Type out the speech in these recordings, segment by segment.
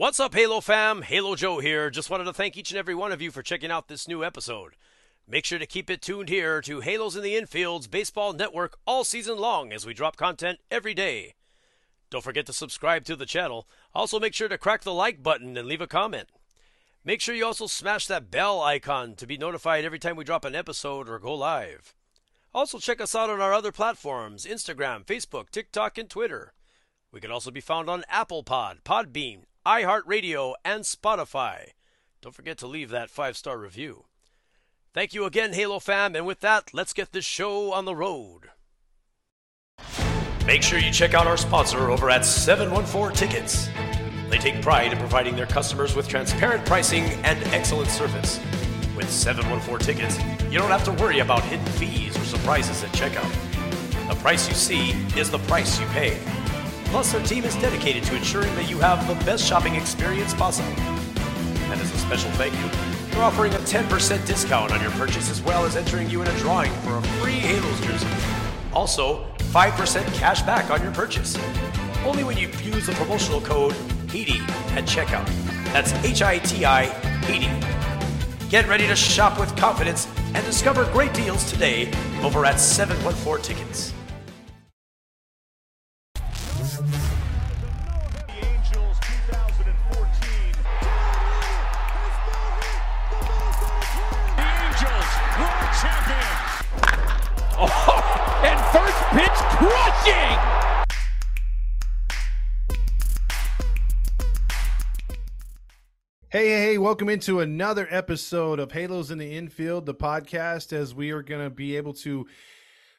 What's up, Halo fam? Halo Joe here. Just wanted to thank each and every one of you for checking out this new episode. Make sure to keep it tuned here to Halos in the Infield's Baseball Network all season long as we drop content every day. Don't forget to subscribe to the channel. Also, make sure to crack the like button and leave a comment. Make sure you also smash that bell icon to be notified every time we drop an episode or go live. Also, check us out on our other platforms Instagram, Facebook, TikTok, and Twitter. We can also be found on Apple Pod, Podbean, iHeartRadio, and Spotify. Don't forget to leave that five star review. Thank you again, Halo fam, and with that, let's get this show on the road. Make sure you check out our sponsor over at 714 Tickets. They take pride in providing their customers with transparent pricing and excellent service. With 714 Tickets, you don't have to worry about hidden fees or surprises at checkout. The price you see is the price you pay. Plus, our team is dedicated to ensuring that you have the best shopping experience possible. And as a special thank you, we're offering a 10% discount on your purchase as well as entering you in a drawing for a free Halos jersey. Also, 5% cash back on your purchase. Only when you use the promotional code HITI at checkout. That's H I T I HITI. Get ready to shop with confidence and discover great deals today over at 714 Tickets. Oh, and first pitch crushing. Hey, hey, hey, welcome into another episode of Halos in the Infield, the podcast, as we are going to be able to,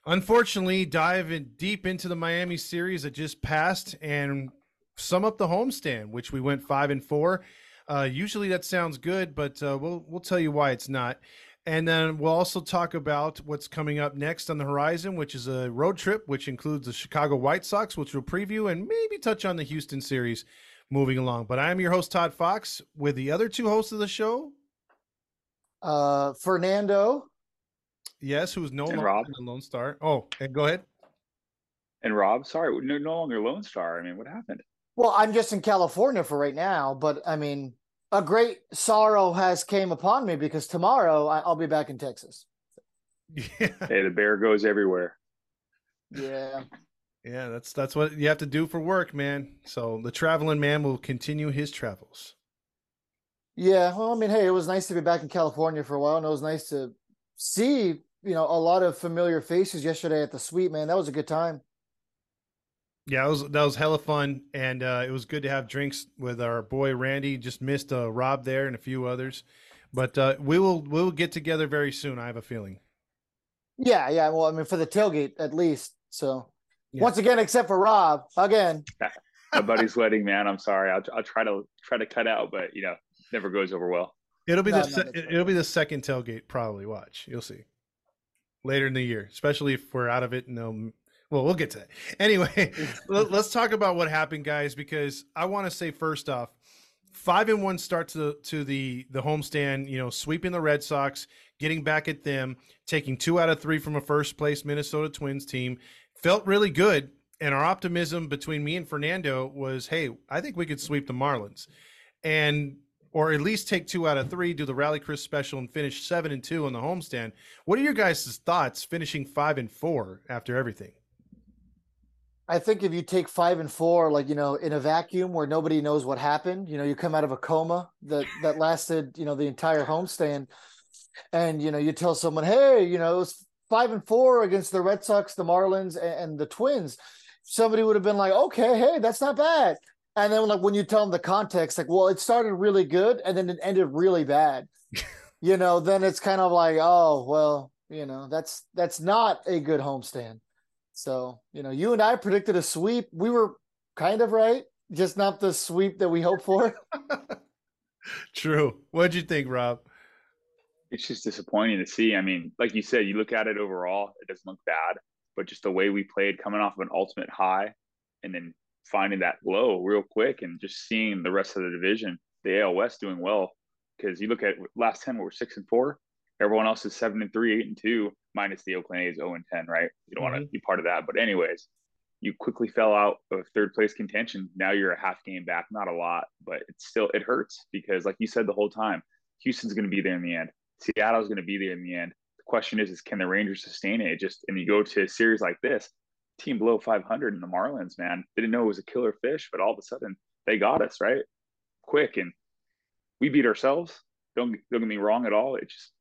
unfortunately, dive in deep into the Miami series that just passed and sum up the homestand, which we went five and four. Uh, usually that sounds good, but uh, we'll we'll tell you why it's not. And then we'll also talk about what's coming up next on the horizon, which is a road trip, which includes the Chicago White Sox, which we'll preview and maybe touch on the Houston series moving along. But I'm your host, Todd Fox, with the other two hosts of the show. Uh, Fernando. Yes, who's no And longer Rob. the Lone Star. Oh, and go ahead. And Rob, sorry, no, no longer Lone Star. I mean, what happened? Well, I'm just in California for right now, but I mean, a great sorrow has came upon me because tomorrow I, I'll be back in Texas. Yeah, Hey, the bear goes everywhere. Yeah. yeah, that's that's what you have to do for work, man. So the traveling man will continue his travels. Yeah. Well, I mean, hey, it was nice to be back in California for a while, and it was nice to see, you know, a lot of familiar faces yesterday at the suite, man. That was a good time. Yeah, that was that was hella fun, and uh, it was good to have drinks with our boy Randy. Just missed uh, Rob there and a few others, but uh, we will we will get together very soon. I have a feeling. Yeah, yeah. Well, I mean, for the tailgate at least. So Yeah. once again, except for Rob, again. My buddy's wedding, man. I'm sorry. I'll, I'll try to try to cut out, but you know, never goes over well. It'll be No, the no, se- it'll be the second tailgate probably. Watch, you'll see later in the year, especially if we're out of it. And um, well, we'll get to that anyway. let, us talk about what happened, guys, because I want to say first off, five and one start to the, to the the homestand. You know, sweeping the Red Sox, getting back at them, taking two out of three from a first place Minnesota Twins team, felt really good. And our optimism between me and Fernando was, hey, I think we could sweep the Marlins. And or at least take two out of three, do the Rally Chris special, and finish seven and two on the homestand. What are your guys' thoughts finishing five and four after everything? I think if you take five and four, like you know, in a vacuum where nobody knows what happened, you know, you come out of a coma that that lasted, you know, the entire homestand, and you know, you tell someone, hey, you know, it was five and four against the Red Sox, the Marlins, and, and the Twins. Somebody would have been like, okay, hey, that's not bad. And then like when you tell them the context, like, well, it started really good and then it ended really bad. you know, then it's kind of like, oh, well, you know, that's that's not a good homestand. So, you know, you and I predicted a sweep. We were kind of right, just not the sweep that we hoped for. True. What'd you think, Rob? It's just disappointing to see. I mean, like you said, you look at it overall, it doesn't look bad, but just the way we played, coming off of an ultimate high, and then finding that low real quick, and just seeing the rest of the division, the AL West doing well. Because you look at last ten, we're six and four. Everyone else is seven and three, eight and two, minus the Oakland A's zero and ten. Right? You don't want to mm-hmm. be part of that. But anyways, you quickly fell out of third place contention. Now you're a half game back, not a lot, but it's still it hurts because, like you said the whole time, Houston's going to be there in the end. Seattle's going to be there in the end. The question is, is can the Rangers sustain it? Just and you go to a series like this, team below 500 in the Marlins, man, they didn't know it was a killer fish, but all of a sudden they got us right quick, and we beat ourselves. Don't don't get me wrong at all. It just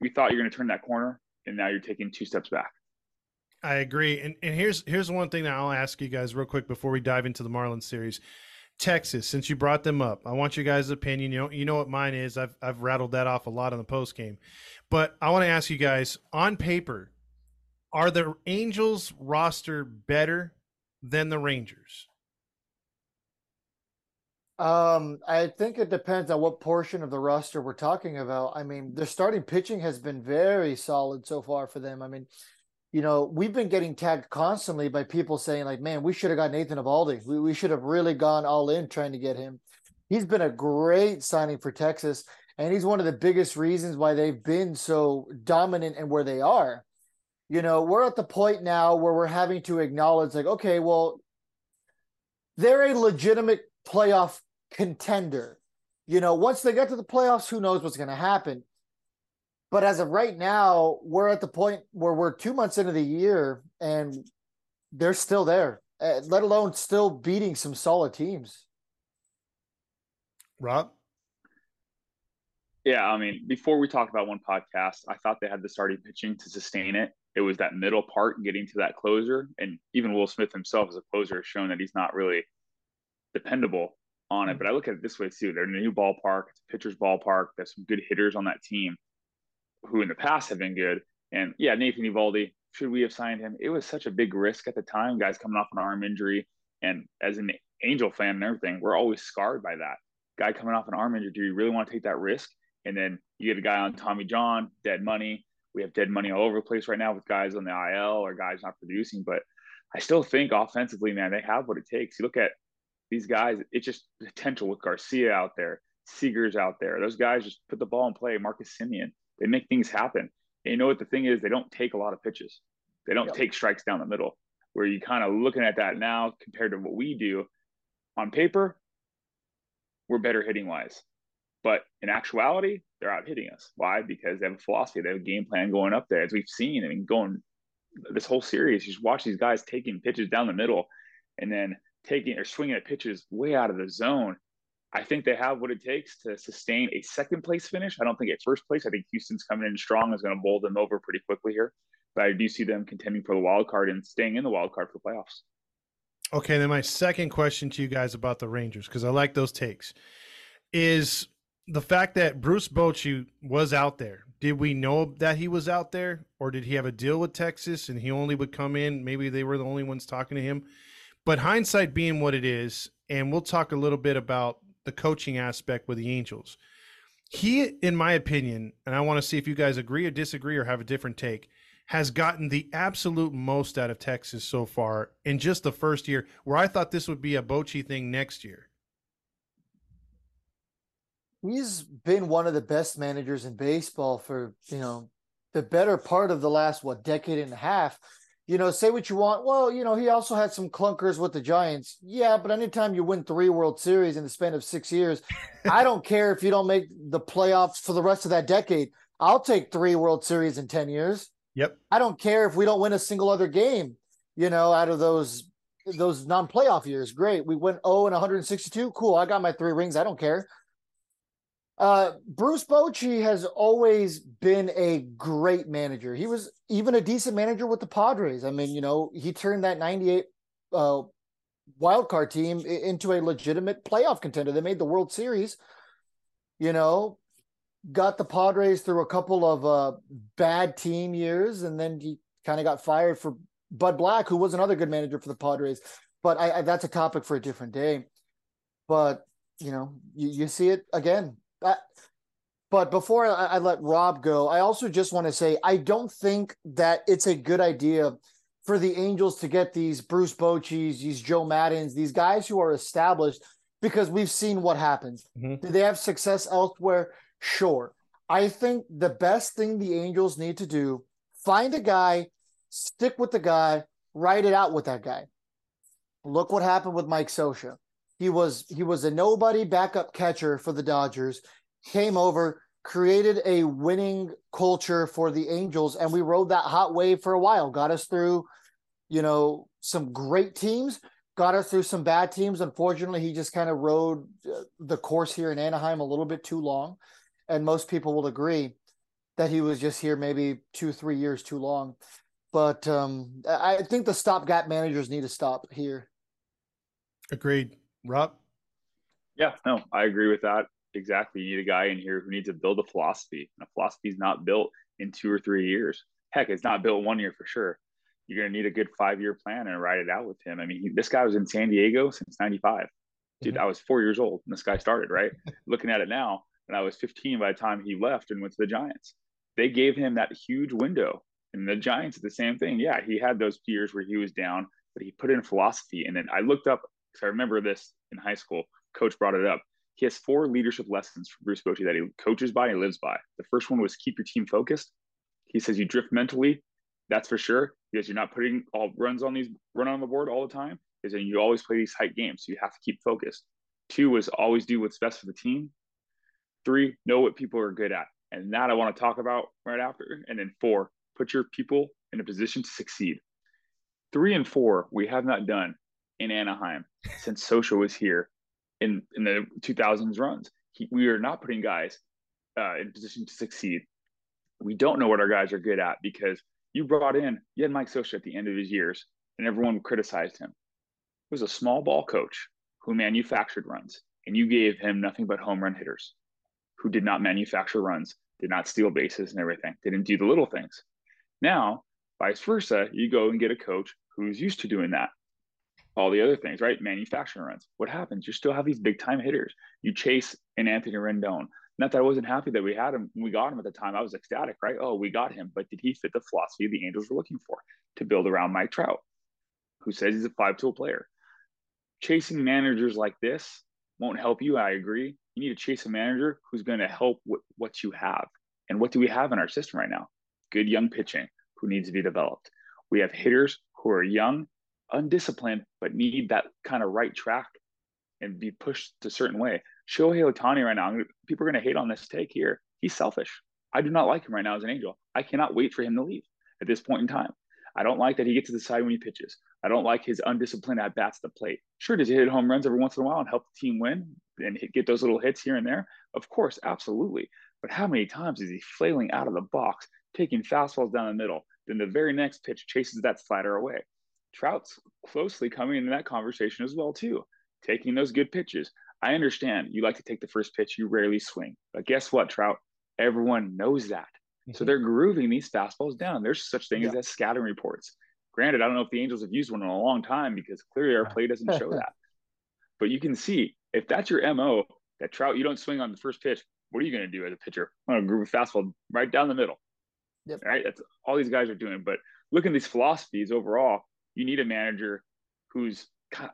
we thought you're going to turn that corner, and now you're taking two steps back. I agree. And and here's here's one thing that I'll ask you guys real quick before we dive into the Marlins series. Texas, since you brought them up, I want you guys' opinion. You know, you know what mine is. I've I've rattled that off a lot in the post game, but I want to ask you guys on paper, are the Angels roster better than the Rangers? Um, I think it depends on what portion of the roster we're talking about. I mean, their starting pitching has been very solid so far for them. I mean, you know, we've been getting tagged constantly by people saying, like, man, we should have got Nathan Eovaldi. We, we should have really gone all in trying to get him. He's been a great signing for Texas, and he's one of the biggest reasons why they've been so dominant and where they are. You know, we're at the point now where we're having to acknowledge, like, okay, well, they're a legitimate playoff contender. You know, once they get to the playoffs, who knows what's going to happen? But as of right now, we're at the point where we're two months into the year and they're still there, uh, let alone still beating some solid teams. Rob? Yeah, I mean, before we talked about one podcast, I thought they had the starting pitching to sustain it. It was that middle part getting to that closer. And even Will Smith himself as a closer has shown that he's not really dependable on it. Hmm. But I look at it this way too. They're in a new ballpark, it's a pitcher's ballpark. There's some good hitters on that team who in the past have been good. And yeah, Nathan Eovaldi, should we have signed him? It was such a big risk at the time, guys coming off an arm injury. And as an Angel fan and everything, we're always scarred by that. Guy coming off an arm injury, do you really want to take that risk? And then you get a guy on Tommy John, dead money. We have dead money all over the place right now with guys on the IL or guys not producing. But I still think offensively, man, they have what it takes. You look at these guys, it's just potential with Garcia out there, Seager's out there. Those guys just put the ball in play. Marcus Semien, they make things happen. And you know what the thing is? They don't take a lot of pitches. They don't yep. take strikes down the middle. Where you kind of looking at that now compared to what we do on paper, we're better hitting wise. But in actuality, they're out hitting us. Why? Because they have a philosophy, they have a game plan going up there, as we've seen. I mean, going this whole series, you just watch these guys taking pitches down the middle and then taking or swinging at pitches way out of the zone. I think they have what it takes to sustain a second place finish. I don't think at first place. I think Houston's coming in strong is going to bowl them over pretty quickly here. But I do see them contending for the wild card and staying in the wild card for playoffs. Okay, then my second question to you guys about the Rangers because I like those takes is the fact that Bruce Bochy was out there. Did we know that he was out there, or did he have a deal with Texas and he only would come in? Maybe they were the only ones talking to him. But hindsight being what it is, and we'll talk a little bit about the coaching aspect with the Angels. He, in my opinion, and I want to see if you guys agree or disagree or have a different take, has gotten the absolute most out of Texas so far in just the first year, where I thought this would be a Bochy thing next year. He's been one of the best managers in baseball for, you know, the better part of the last, what, decade and a half you know, say what you want. Well, you know, he also had some clunkers with the Giants. Yeah, but anytime you win three World Series in the span of six years, I don't care if you don't make the playoffs for the rest of that decade. I'll take three World Series in 10 years. Yep. I don't care if we don't win a single other game, you know, out of those those non-playoff years. Great. We went 0 and 162. Cool. I got my three rings. I don't care. Uh, Bruce Bochy has always been a great manager. He was even a decent manager with the Padres. I mean, you know, he turned that 98 uh, wild card team into a legitimate playoff contender. They made the World Series, you know, got the Padres through a couple of uh, bad team years, and then he kind of got fired for Bud Black, who was another good manager for the Padres. But I, I, that's a topic for a different day. But you know, you, you see it again but before I, I let Rob go, I also just want to say I don't think that it's a good idea for the Angels to get these Bruce Bochy's, these Joe Maddons, these guys who are established because we've seen what happens. Mm-hmm. Do they have success elsewhere? Sure. I think the best thing the Angels need to do find a guy, stick with the guy, write it out with that guy. Look what happened with Mike Scioscia. He was he was a nobody backup catcher for the Dodgers. Came over, created a winning culture for the Angels, and we rode that hot wave for a while. Got us through, you know, some great teams. Got us through some bad teams. Unfortunately, he just kind of rode uh, the course here in Anaheim a little bit too long, and most people will agree that he was just here maybe two, three years too long. But um, I think the stopgap managers need to stop here. Agreed. Rob? Yeah, no, I agree with that. Exactly. You need a guy in here who needs to build a philosophy. And a philosophy is not built in two or three years. Heck, it's not built one year for sure. You're going to need a good five year plan and ride it out with him. I mean, he, this guy was in San Diego since 95. Dude, mm-hmm. I was four years old when this guy started, right? Looking at it now, and I was 15 by the time he left and went to the Giants. They gave him that huge window. And the Giants did the same thing. Yeah, he had those years where he was down, but he put in philosophy. And then I looked up, because I remember this in high school, coach brought it up. He has four leadership lessons from Bruce Bochy that he coaches by and lives by. The first one was keep your team focused. He says you drift mentally, that's for sure, because you're not putting all runs on these run on the board all the time. Is that you always play these tight games, so you have to keep focused. Two was always do what's best for the team. Three, know what people are good at, and that I want to talk about right after. And then four, put your people in a position to succeed. Three and four, we have not done in Anaheim since Scioscia was here in in the 2000s runs. He, we are not putting guys uh, in position to succeed. We don't know what our guys are good at because you brought in you had Mike Scioscia at the end of his years, and everyone criticized him. He was a small ball coach who manufactured runs, and you gave him nothing but home run hitters who did not manufacture runs, did not steal bases and everything, didn't do the little things. Now, vice versa, you go and get a coach who's used to doing that all the other things, right? Manufacturing runs. What happens? You still have these big time hitters. You chase an Anthony Rendon. Not that I wasn't happy that we had him. we got him at the time. I was ecstatic, right? Oh, we got him. But did he fit the philosophy the Angels were looking for to build around Mike Trout, who says he's a five tool player? Chasing managers like this won't help you. I agree. You need to chase a manager who's going to help with what you have. And what do we have in our system right now? Good young pitching who needs to be developed. We have hitters who are young undisciplined, but need that kind of right track and be pushed a certain way. Shohei Ohtani right now, people are going to hate on this take here. He's selfish. I do not like him right now as an angel. I cannot wait for him to leave at this point in time. I don't like that he gets to decide when he pitches. I don't like his undisciplined at bats at the plate. Sure, does he hit home runs every once in a while and help the team win and get those little hits here and there? Of course, absolutely. But how many times is he flailing out of the box, taking fastballs down the middle? Then the very next pitch chases that slider away. Trout's closely coming into that conversation as well too, taking those good pitches. I understand you like to take the first pitch, you rarely swing, but guess what, Trout? Everyone knows that. Mm-hmm. So they're grooving these fastballs down. There's such thing yeah. as scouting reports. Granted, I don't know if the Angels have used one in a long time because clearly our play doesn't show that. But you can see if that's your MO, that Trout, you don't swing on the first pitch. What are you going to do as a pitcher? I'm going to groove a fastball right down the middle. Yep. Right. That's all these guys are doing. But look at these philosophies overall you need a manager who's I'm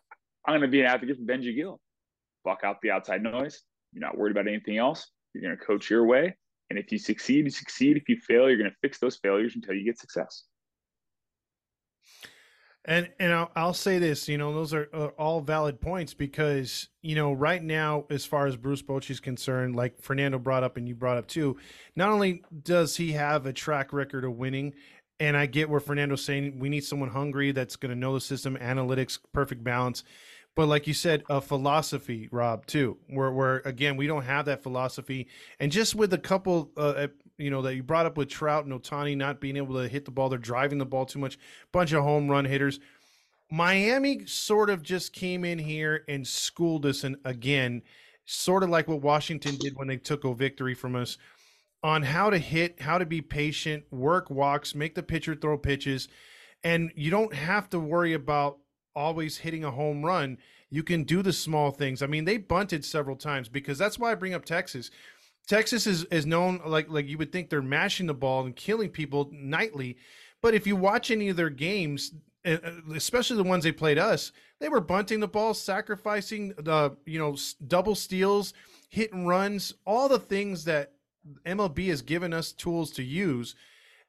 going to be an advocate for Benji Gil. Block out the outside noise. You're not worried about anything else. You're going to coach your way. And if you succeed, you succeed. If you fail, you're going to fix those failures until you get success. And and I'll, I'll say this, you know, those are, are, all valid points because you know right now, as far as Bruce Bochy is concerned, like Fernando brought up and you brought up too, not only does he have a track record of winning, and I get where Fernando's saying we need someone hungry that's going to know the system, analytics, perfect balance. But like you said, a philosophy, Rob, too, where, where again, we don't have that philosophy. And just with a couple, uh, you know, that you brought up with Trout and Ohtani not being able to hit the ball, they're driving the ball too much, bunch of home run hitters. Miami sort of just came in here and schooled us and again, sort of like what Washington did when they took a victory from us on how to hit, how to be patient, work walks, make the pitcher throw pitches. And you don't have to worry about always hitting a home run. You can do the small things. I mean, they bunted several times because that's why I bring up Texas. Texas is, is known like like you would think they're mashing the ball and killing people nightly. But if you watch any of their games, uh, uh, especially the ones they played us, they were bunting the ball, sacrificing the you know double steals, hit and runs, all the things that MLB has given us tools to use,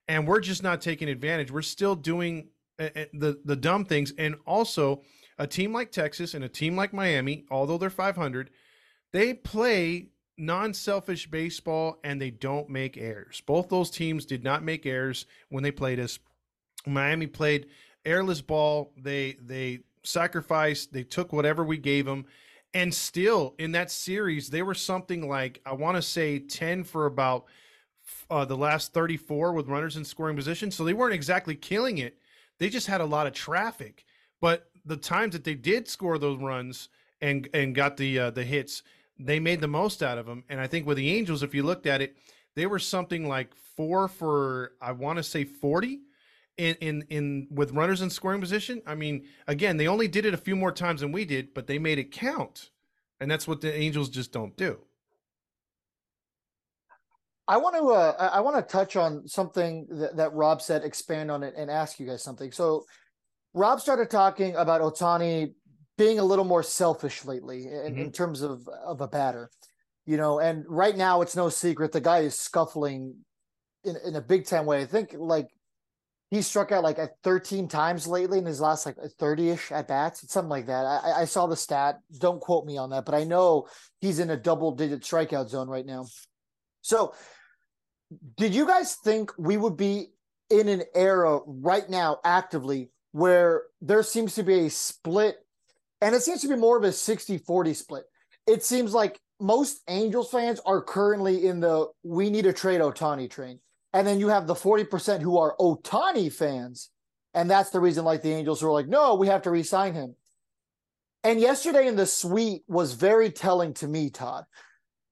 and we're just not taking advantage. We're still doing uh, uh, the the dumb things, and also a team like Texas and a team like Miami, although they're 500, they play non-selfish baseball and they don't make errors. Both those teams did not make errors when they played us. Miami played airless ball. They they sacrificed. They took whatever we gave them, and still in that series they were something like I want to say ten for about uh, the last thirty four with runners in scoring position. So they weren't exactly killing it. They just had a lot of traffic. But the times that they did score those runs and and got the uh, the hits, they made the most out of them. And I think with the Angels, if you looked at it, they were something like four for I want to say forty in in in with runners in scoring position. I mean, again, they only did it a few more times than we did, but they made it count, and that's what the Angels just don't do. I want to uh, I want to touch on something that, that Rob said, expand on it, and ask you guys something. So, Rob started talking about Ohtani being a little more selfish lately in, mm-hmm. in terms of of a batter, you know. And right now, it's no secret the guy is scuffling in in a big time way. I think like he struck out like 13 times lately in his last like 30ish at bats, something like that. I, I saw the stat. Don't quote me on that, but I know he's in a double digit strikeout zone right now. So, did you guys think we would be in an era right now actively where there seems to be a split and it seems to be more of a 60 40 split? It seems like most Angels fans are currently in the we need to trade ohtani train. And then you have the 40% who are Ohtani fans. And that's the reason, like the Angels who are like, no, we have to resign him. And yesterday in the suite was very telling to me, Todd.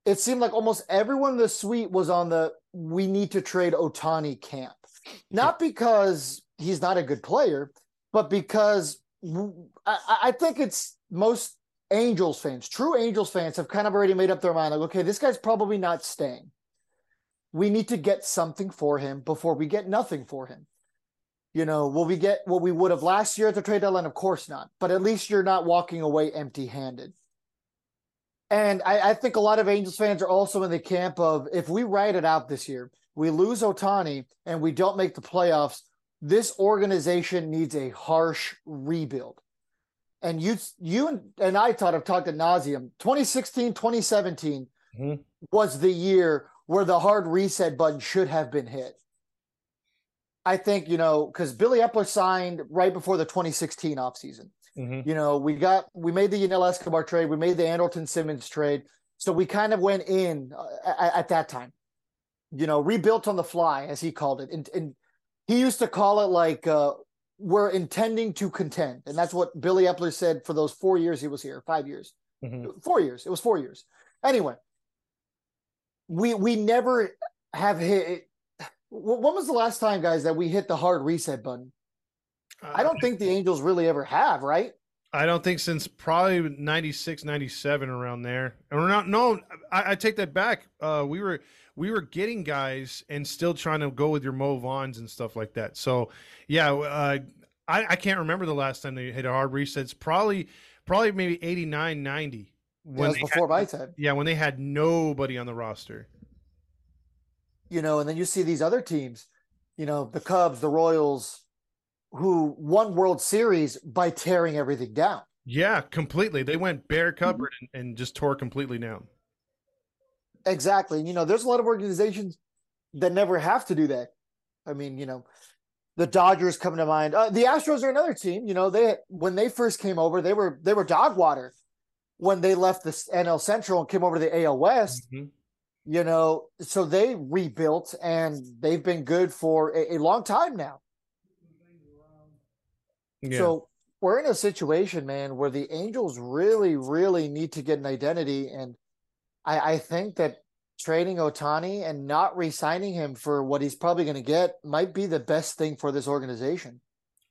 It seemed like almost everyone in the suite was on the we need to trade Ohtani camp. Not because he's not a good player, but because I, I think it's most Angels fans, true Angels fans, have kind of already made up their mind like, okay, this guy's probably not staying we need to get something for him before we get nothing for him. You know, will we get what we would have last year at the trade deadline? Of course not. But at least you're not walking away empty handed. And I, I, think a lot of Angels fans are also in the camp of if we ride it out this year, we lose Otani and we don't make the playoffs, this organization needs a harsh rebuild. And you you and I thought have talked at nauseum. 2016, 2017 mm-hmm. was the year where the hard reset button should have been hit. I think, you know, because Billy Eppler signed right before the 2016 offseason. Mm-hmm. You know, we got, we made the Yunel Escobar trade, we made the Andrelton Simmons trade. So we kind of went in uh, at, at, that time, you know, rebuilt on the fly, as he called it. And, and he used to call it like, uh, we're intending to contend. And that's what Billy Eppler said for those four years he was here, five years, mm-hmm. four years. It was four years. Anyway, we we never have hit. When was the last time, guys, that we hit the hard reset button? I don't think the Angels really ever have, right? I don't think since probably 96, 97 around there. And we're not no, I, I take that back. Uh we were we were getting guys and still trying to go with your Mo Vaughns and stuff like that. So yeah, uh I, I can't remember the last time they hit a hard reset. It's probably probably maybe 89, 90 when yeah, before had, my time. Yeah, when they had nobody on the roster. You know, and then you see these other teams, you know, the Cubs, the Royals, who won World Series by tearing everything down. Yeah, completely. They went bare cupboard mm-hmm. and, and just tore completely down. Exactly. And, you know, there's a lot of organizations that never have to do that. I mean, you know, the Dodgers come to mind. Uh, the Astros are another team. You know, they when they first came over, they were they were dog water when they left the NL Central and came over to the AL West. Mm-hmm. You know, so they rebuilt and they've been good for a, a long time now. Yeah. So we're in a situation, man, where the Angels really, really need to get an identity. And I, I think that trading Ohtani and not re-signing him for what he's probably going to get might be the best thing for this organization.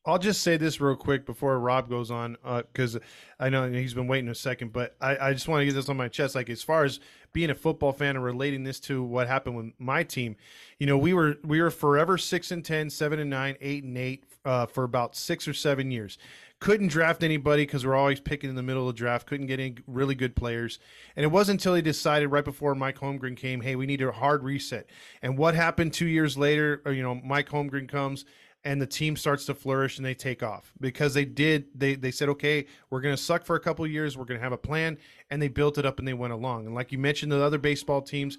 I'll just say this real quick before Rob goes on, because uh, I know he's been waiting a second, but I, I just want to get this on my chest. Like as far as being a football fan and relating this to what happened with my team, you know, we were we were forever six and 10, 7 and nine, eight and eight uh, for about six or seven years. Couldn't draft anybody because we're always picking in the middle of the draft. Couldn't get any really good players, and it wasn't until he decided right before Mike Holmgren came, hey, we need a hard reset. And what happened two years later? Or, you know, Mike Holmgren comes and the team starts to flourish and they take off. Because they did they they said okay we're going to suck for a couple years we're going to have a plan and they built it up and they went along. And like you mentioned the other baseball teams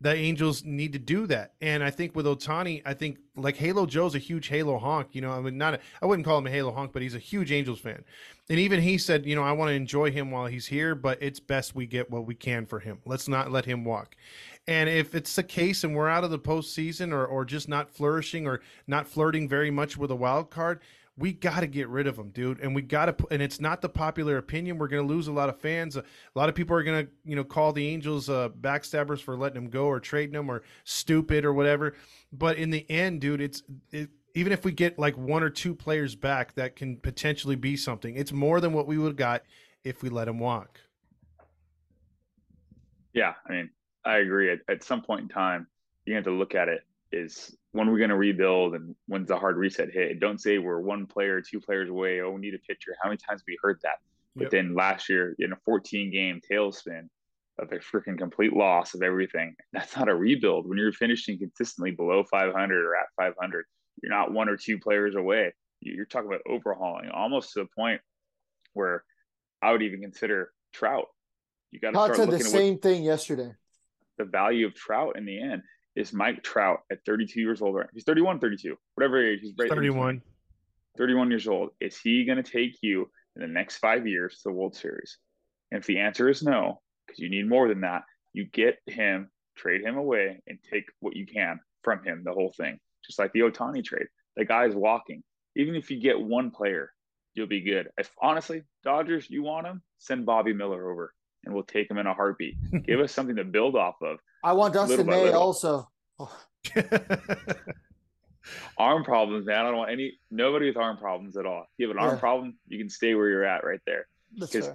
the angels need to do that. And i think with ohtani i think like halo joe's a huge halo honk you know i mean not a, i wouldn't call him a halo honk but he's a huge angels fan. And even he said you know i want to enjoy him while he's here but it's best we get what we can for him. Let's not let him walk. And if it's the case and we're out of the postseason or, or just not flourishing or not flirting very much with a wild card, we got to get rid of him, dude. And we got to, and it's not the popular opinion. We're going to lose a lot of fans. A lot of people are going to, you know, call the Angels uh, backstabbers for letting him go or trading him or stupid or whatever. But in the end, dude, it's it, even if we get like one or two players back that can potentially be something, it's more than what we would have got if we let him walk. Yeah, I mean, I agree. At, at some point in time, you have to look at it is when we're going to rebuild and when's the hard reset hit. Don't say we're one player, two players away. Oh, we need a pitcher. How many times have we heard that? But then last year in a 14 game tailspin of a freaking complete loss of everything, that's not a rebuild. When you're finishing consistently below 500 or at 500, you're not one or two players away. You're talking about overhauling almost to the point where I would even consider Trout. You got to start said looking the at same thing yesterday. the value of Trout in the end is Mike Trout at 32 years old. Right? He's 31, 32, whatever age. He's right 31. 31 years old. Is he going to take you in the next five years to the World Series? And if the answer is no, because you need more than that, you get him, trade him away, and take what you can from him, the whole thing. Just like the Ohtani trade. The guy's walking. Even if you get one player, you'll be good. If honestly, Dodgers, you want him, send Bobby Miller over and we'll take him in a heartbeat. Give us something to build off of. I want Dustin May little. also. Oh. Arm problems, man. I don't want any nobody with arm problems at all. If you have an arm problem, you can stay where you're at right there. Because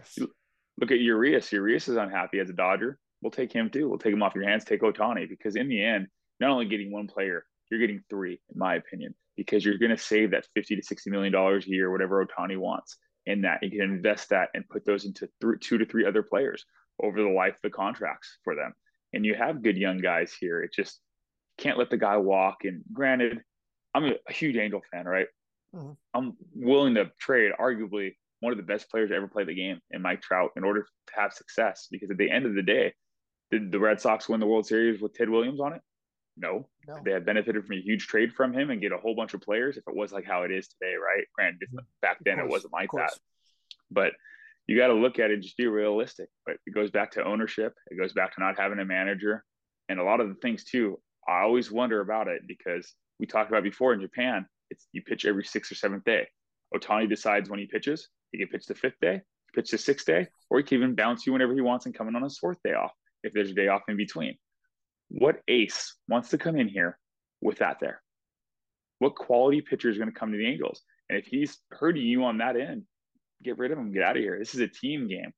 look at Urias. Urias is unhappy as a Dodger. We'll take him too. We'll take him off your hands. Take Ohtani because in the end, not only getting one player, you're getting three, in my opinion, because you're going to save that fifty to sixty million dollars a year, whatever Ohtani wants. In that, you can invest that and put those into th- two to three other players over the life of the contracts for them. And you have good young guys here. It just can't let the guy walk. And granted, I'm a, huge Angel fan, right? Mhm. I'm willing to trade arguably one of the best players to ever play the game in Mike Trout in order to have success. Because at the end of the day, did the Red Sox win the World Series with Ted Williams on it? No. No. They had benefited from a huge trade from him and get a whole bunch of players if it was like how it is today, right? Granted, back then it wasn't like that. But you got to look at it just be realistic. But it goes back to ownership. It goes back to not having a manager. And a lot of the things too, I always wonder about it because we talked about before in Japan, it's you pitch every sixth or seventh day. Ohtani decides when he pitches. He can pitch the fifth day, pitch the sixth day, or he can even bounce you whenever he wants and come in on his fourth day off if there's a day off in between. What ace wants to come in here with that there? What quality pitcher is going to come to the Angels? And if he's hurting you on that end, get rid of him, get out of here. This is a team game.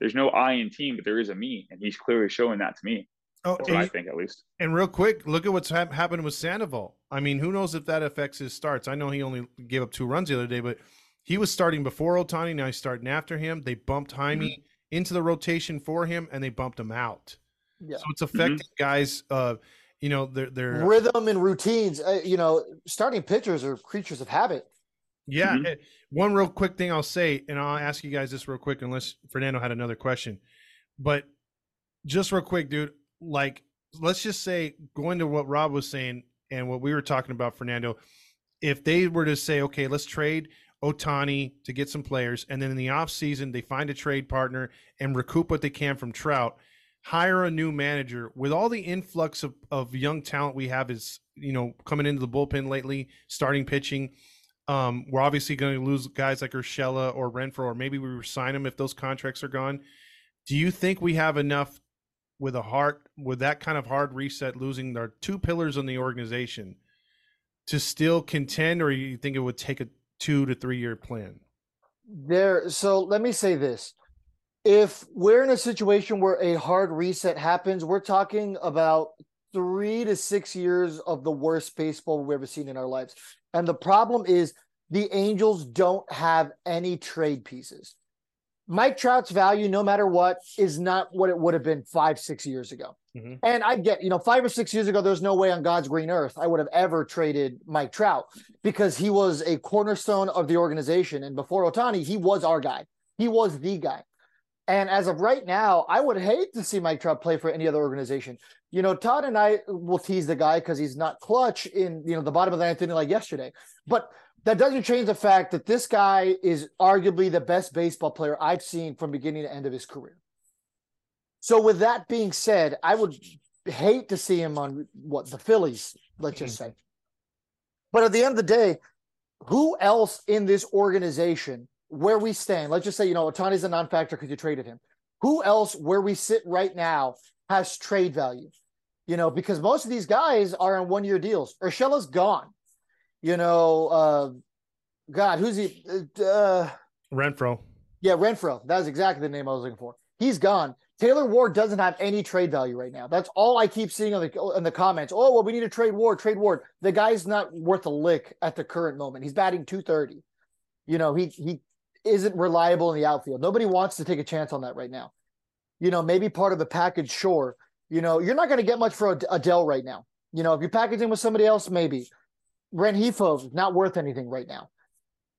There's no I in team, but there is a me, and he's clearly showing that to me. Oh, That's what I think, at least. and real quick, look at what's hap- happened with Sandoval. I mean, who knows if that affects his starts? I know he only gave up two runs the other day, but he was starting before Ohtani. Now he's starting after him. They bumped Jaime into the rotation for him, and they bumped him out. Yeah. So it's affecting guys. Uh, you know, they're they're Rhythm and routines. Uh, you know, starting pitchers are creatures of habit. Yeah. Mhm. eh, One real quick thing I'll say, and I'll ask you guys this real quick, unless Fernando had another question. But just real quick, dude, like, let's just say going to what Rob was saying and what we were talking about, Fernando, if they were to say, okay, let's trade Ohtani to get some players, and then in the offseason, they find a trade partner and recoup what they can from Trout, hire a new manager with all the influx of, of young talent we have is, you know, coming into the bullpen lately, starting pitching. Um, we're obviously going to lose guys like Urshela or Renfroe, or maybe we resign them if those contracts are gone. Do you think we have enough with a heart with that kind of hard reset, losing our two pillars in the organization, to still contend, or you think it would take a two to three year plan? There. So let me say this: if we're in a situation where a hard reset happens, we're talking about three to six years of the worst baseball we've ever seen in our lives. And the problem is the Angels don't have any trade pieces. Mike Trout's value, no matter what, is not what it would have been five, six years ago. Mhm. And I get, you know, five or six years ago, there's no way on God's green earth I would have ever traded Mike Trout because he was a cornerstone of the organization. And before Ohtani, he was our guy. He was the guy. And as of right now, I would hate to see Mike Trout play for any other organization. You know, Todd and I will tease the guy because he's not clutch in, you know, the bottom of the ninth inning like yesterday. But that doesn't change the fact that this guy is arguably the best baseball player I've seen from beginning to end of his career. So, with that being said, I would hate to see him on what the Phillies, let's just say. But at the end of the day, who else in this organization where we stand, let's just say, you know, Ohtani's a non factor because you traded him. Who else where we sit right now has trade value? You know, because most of these guys are on one year deals. Urshela's gone. You know, uh, God, who's he? Uh, Renfroe. yeah, Renfroe. That's exactly the name I was looking for. He's gone. Taylor Ward doesn't have any trade value right now. That's all I keep seeing in the in the comments. Oh, well, we need to trade Ward, trade Ward. The guy's not worth a lick at the current moment. He's batting 230. You know, he he isn't reliable in the outfield. Nobody wants to take a chance on that right now. You know, maybe part of the package, sure. You know, you're not going to get much for Ad- Adell right now. You know, if you package him with somebody else, maybe. Rengifo not worth anything right now.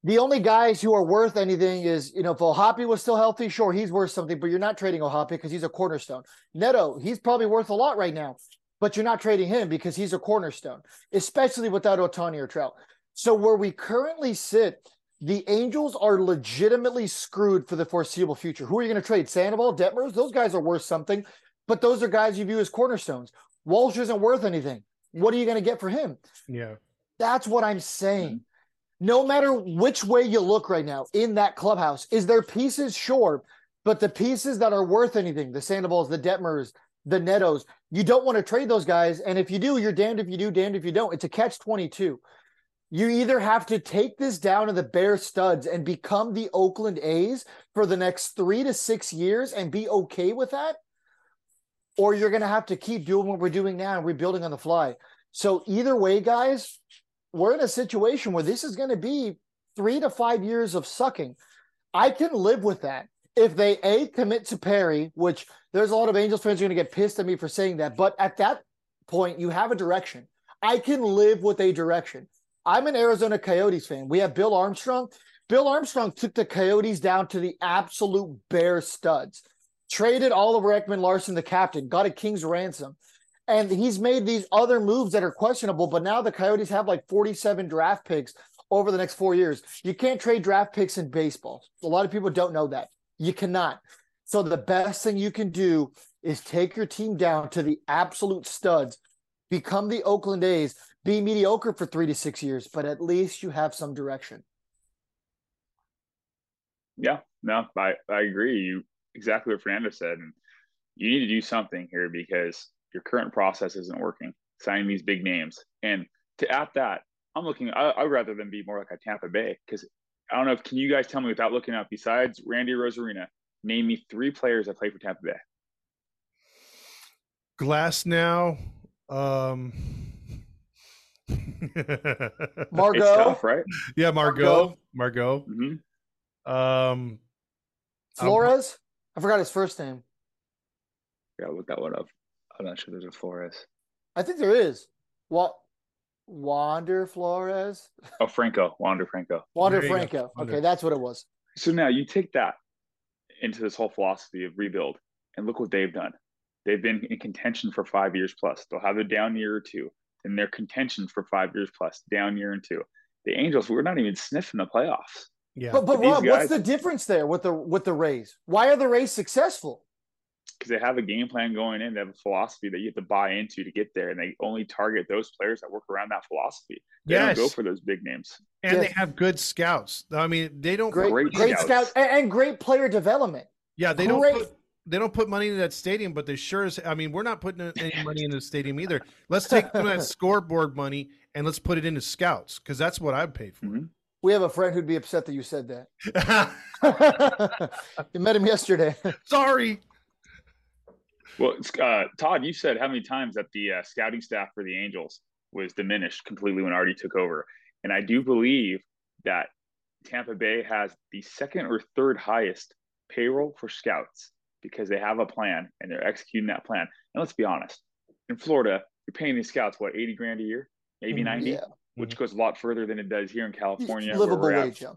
The only guys who are worth anything is, you know, if O'Hoppe was still healthy, sure, he's worth something, but you're not trading O'Hoppe because he's a cornerstone. Neto, he's probably worth a lot right now, but you're not trading him because he's a cornerstone, especially without Ohtani or Trout. So where we currently sit, the Angels are legitimately screwed for the foreseeable future. Who are you going to trade? Sandoval, Detmers? Those guys are worth something, but those are guys you view as cornerstones. Walsh isn't worth anything. What are you going to get for him? Yeah. That's what I'm saying. Mm-hmm. No matter which way you look right now in that clubhouse, is there pieces? Sure. But the pieces that are worth anything, the Sandovals, the Detmers, the Netos, you don't want to trade those guys. And if you do, you're damned if you do, damned if you don't. It's a catch 22. You either have to take this down to the bare studs and become the Oakland A's for the next three to six years and be okay with that, or you're going to have to keep doing what we're doing now and rebuilding on the fly. So, either way, guys, we're in a situation where this is going to be three to five years of sucking. I can live with that. If they A, commit to Perry, which there's a lot of Angels fans are going to get pissed at me for saying that, but at that point, you have a direction. I can live with a direction. I'm an Arizona Coyotes fan. We have Bill Armstrong. Bill Armstrong took the Coyotes down to the absolute bare studs, traded Oliver Ekman Larsson, the captain, got a king's ransom. And he's made these other moves that are questionable, but now the Coyotes have like 47 draft picks over the next four years. You can't trade draft picks in baseball. A lot of people don't know that. You cannot. So the best thing you can do is take your team down to the absolute studs, become the Oakland A's, be mediocre for three to six years, but at least you have some direction. Yeah, no, I, I agree. You exactly what Fernando said. And you need to do something here because your current process isn't working. Signing these big names. And to at that, I'm looking I I'd rather than be more like a Tampa Bay because I don't know if can you guys tell me without looking up, besides Randy Arozarena, name me three players that play for Tampa Bay. Glass now. Um It's Margot, tough, right? yeah, Margot. Margot. hmm Um Flores. I forgot his first name. Yeah, look that one up. I'm not sure there's a Flores. I think there is. What? Wander Flores? Oh, Franco, Wander Franco. Wander There go. Franco. Wander. Okay, that's what it was. So now you take that into this whole philosophy of rebuild, and look what they've done. They've been in contention for five years plus. They'll have a down year or two, and they're contention for five years plus, down year and two. The Angels, we're not even sniffing the playoffs yeah. But but These Rob, what's the difference there with the with the Rays? Why are the Rays successful? because they have a game plan going in. They have a philosophy that you have to buy into to get there, and they only target those players that work around that philosophy. They Yes. don't go for those big names. and they have good scouts. I mean, they don't Great Great great, scouts. scout and, and great player development. Yeah, they don't put, they don't put money into that stadium, but they sure as I mean, we're not putting any money into the stadium either. Let's take some of that scoreboard money and let's put it into scouts because that's what I'd pay for. Mhm. We have a friend who'd be upset that you said that. you met him yesterday. Sorry. Well, uh, Todd, you said how many times that the uh, scouting staff for the Angels was diminished completely when Artie took over, and I do believe that Tampa Bay has the second or third highest payroll for scouts because they have a plan and they're executing that plan. And let's be honest, in Florida, you're paying these scouts what 80 grand a year, maybe Mhm, 90, yeah. which goes a lot further than it does here in California. where livable at- wage. Yeah.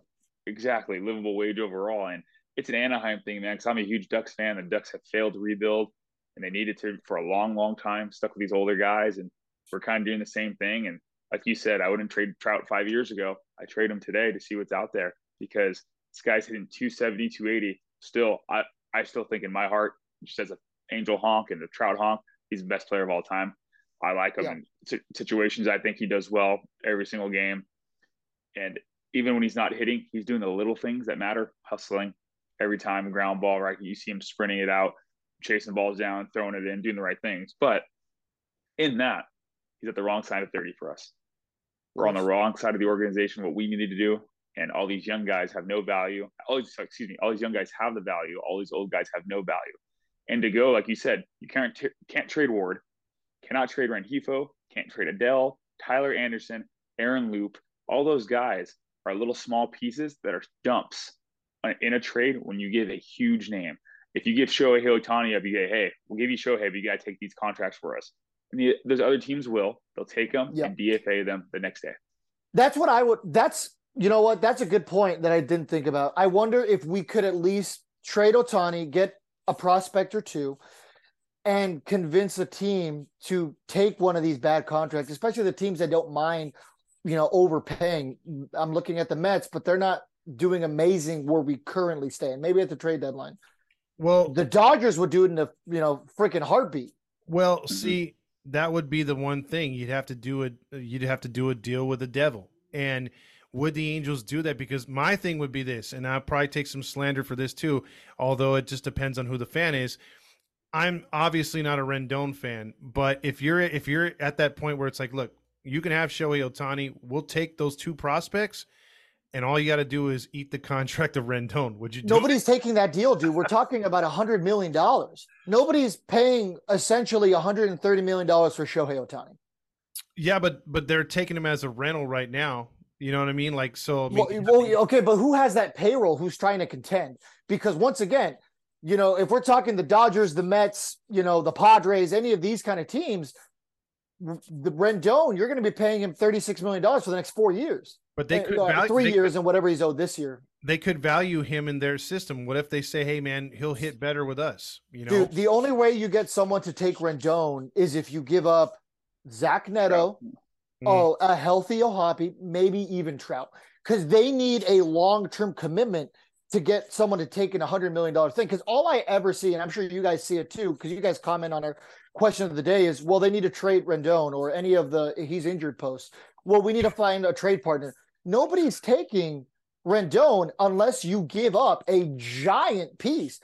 exactly livable wage overall and it's an anaheim thing man because i'm a huge ducks fan the ducks have failed to rebuild and they needed to for a long long time stuck with these older guys and we're kind of doing the same thing and like you said i wouldn't trade trout five years ago i trade him today to see what's out there because this guy's hitting 270 280 still i i still think in my heart just as an angel honk and a trout honk he's the best player of all time i like him Yeah. in si- situations i think he does well every single game and even when he's not hitting, he's doing the little things that matter, hustling every time, ground ball, right? You see him sprinting it out, chasing balls down, throwing it in, doing the right things. But in that, he's at the wrong side of 30 for us. We're on the wrong side of the organization, what we needed to do. And all these young guys have no value. All these, excuse me, all these young guys have the value. All these old guys have no value. And to go, like you said, you can't t- can't trade Ward, cannot trade Rengifo, can't trade Adell, Tyler Anderson, Aaron Loup. All those guys are little small pieces that are dumps in a trade when you give a huge name. If you give Shohei Ohtani up, you get, hey, we'll give you Shohei, but you got to take these contracts for us. And the, those other teams will. They'll take them Yeah. and DFA them the next day. That's what I would. That's you know what. That's a good point that I didn't think about. I wonder if we could at least trade Ohtani, get a prospect or two, and convince a team to take one of these bad contracts, especially the teams that don't mind, you know, overpaying. I'm looking at the Mets, but they're not doing amazing where we currently stand. Maybe at the trade deadline, Well, the Dodgers would do it in a you know freaking heartbeat. Well, Mm-hmm. see, that would be the one thing you'd have to do it. You'd have to do a deal with the devil, and would the Angels do that? Because my thing would be this, and I'll probably take some slander for this too, although it just depends on who the fan is. I'm obviously not a Rendon fan, but if you're if you're at that point where it's like, look, you can have Shohei Ohtani, we'll take those two prospects, and all you got to do is eat the contract of Rendon. Would you? Do Nobody's taking that deal, dude. We're talking about a hundred million dollars. Nobody's paying essentially a hundred and thirty million dollars for Shohei Ohtani. Yeah, but but they're taking him as a rental right now. You know what I mean? Like so. I mean, Well, well, okay, but who has that payroll? Who's trying to contend? Because once again, you know, if we're talking the Dodgers, the Mets, you know, the Padres, any of these kind of teams, the Rendon, you're going to be paying him thirty six million dollars for the next four years, but they Uh, could no, value, three they years, Could, and whatever he's owed this year. they could value him in their system. What if they say, "Hey, man, he'll hit better with us"? You know, Dude, the only way you get someone to take Rendon is if you give up Zach Neto, Mm. oh, a healthy O'Hoppe, maybe even Trout, because they need a long term commitment to get someone to take an $100 million thing. Because all I ever see, and I'm sure you guys see it too, because you guys comment on our question of the day is, well, they need to trade Rendon or any of the he's injured posts. Well, we need to find a trade partner. Nobody's taking Rendon unless you give up a giant piece.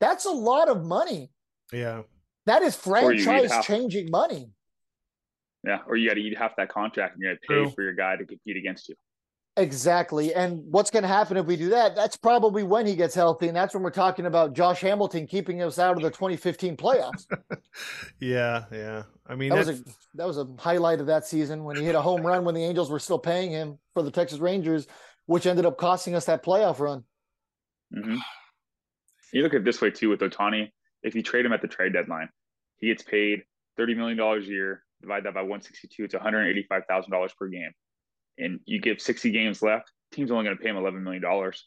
That's a lot of money. yeah, That is Or you eat franchise half. changing money. Yeah. Or you got to eat half that contract and you're going to True. pay for your guy to compete against you. Exactly. And what's going to happen if we do that? That's probably when he gets healthy. And that's when we're talking about Josh Hamilton keeping us out of the 2015 playoffs. yeah, yeah. I mean, That was a that was a highlight of that season when he hit a home run when the Angels were still paying him for the Texas Rangers, which ended up costing us that playoff run. hmm You look at it this way too with Ohtani. If you trade him at the trade deadline, he gets paid thirty million dollars a year. Divide that by one sixty two. It's one hundred eighty five thousand dollars per game. And you give sixty games left. Team's only going to pay him eleven million dollars.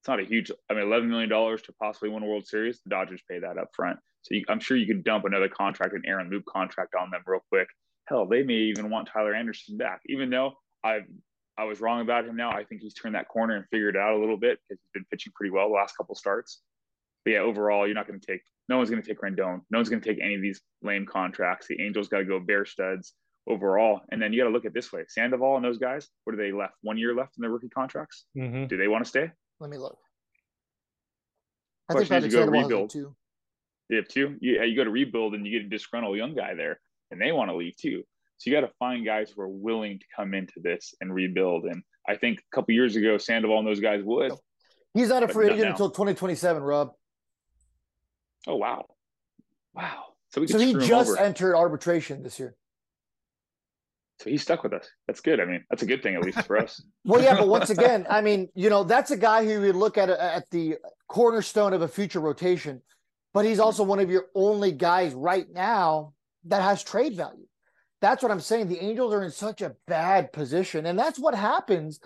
It's not a huge. I mean, eleven million dollars to possibly win a World Series. The Dodgers pay that up front. So you, I'm sure you could dump another contract, an Aaron Loup contract on them real quick. Hell, they may even want Tyler Anderson back, even though I I was wrong about him. Now I think he's turned that corner and figured it out a little bit because he's been pitching pretty well the last couple starts. But yeah, overall, you're not going to take. No one's going to take Rendon. No one's going to take any of these lame contracts. The Angels got to go bare studs overall, and then you got to look at it this way: Sandoval and those guys. What are they left? One year left in their rookie contracts. Mhm. Do they want to stay? Let me look. I Question think is, Patrick you go Sandoval has rebuild. it too. They have two. Yeah, you go to rebuild and you get a disgruntled young guy there, and they want to leave too. So you got to find guys who are willing to come into this and rebuild. And I think a couple years ago, Sandoval and those guys would. He's not a free agent until 2027, Rob. Oh wow, wow. So we So he just entered arbitration this year. So he's stuck with us. That's good. I mean, that's a good thing at least for us. Well, yeah, but once again, I mean, you know, that's a guy who you look at at the cornerstone of a future rotation, but he's also one of your only guys right now that has trade value. That's what I'm saying. The Angels are in such a bad position, and that's what happens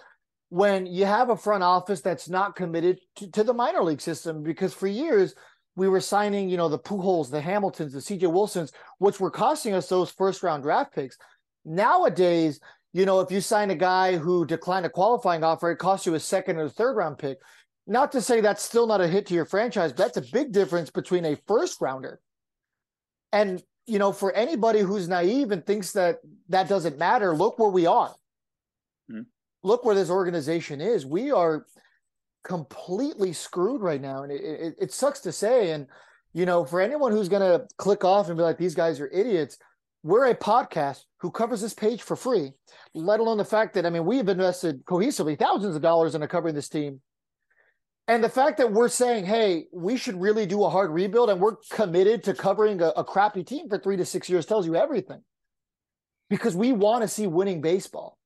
when you have a front office that's not committed to, to the minor league system. Because for years we were signing, you know, the Pujols, the Hamiltons, the CJ Wilsons, which were costing us those first round draft picks. Nowadays, you know, if you sign a guy who declined a qualifying offer, it costs you a second or third round pick. Not to say that's still not a hit to your franchise, but that's a big difference between a first rounder. And, you know, for anybody who's naive and thinks that that doesn't matter, look where we are. Mm-hmm. Look where this organization is. We are completely screwed right now. And it, it, it sucks to say. And, you know, for anyone who's going to click off and be like, these guys are idiots, we're a podcast who covers this page for free, let alone the fact that, I mean, we have invested cohesively thousands of dollars into covering this team. And the fact that we're saying, hey, we should really do a hard rebuild and we're committed to covering a, a crappy team for three to six years tells you everything because we want to see winning baseball.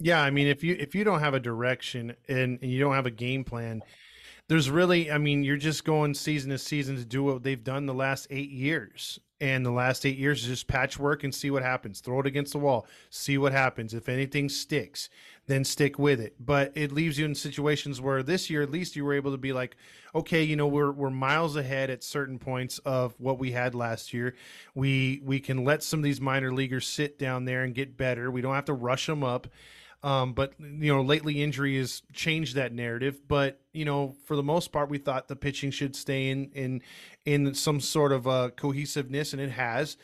Yeah, I mean, if you if you don't have a direction and, and you don't have a game plan, there's really, I mean, you're just going season to season to do what they've done the last eight years. And the last eight years is just patchwork and see what happens. Throw it against the wall, see what happens. If anything sticks, then stick with it. But it leaves you in situations where this year, at least, you were able to be like, okay, you know, we're we're miles ahead at certain points of what we had last year. We we can let some of these minor leaguers sit down there and get better. We don't have to rush them up. Um, but you know, lately injury has changed that narrative. But you know, for the most part, we thought the pitching should stay in in in some sort of uh, cohesiveness, and it has.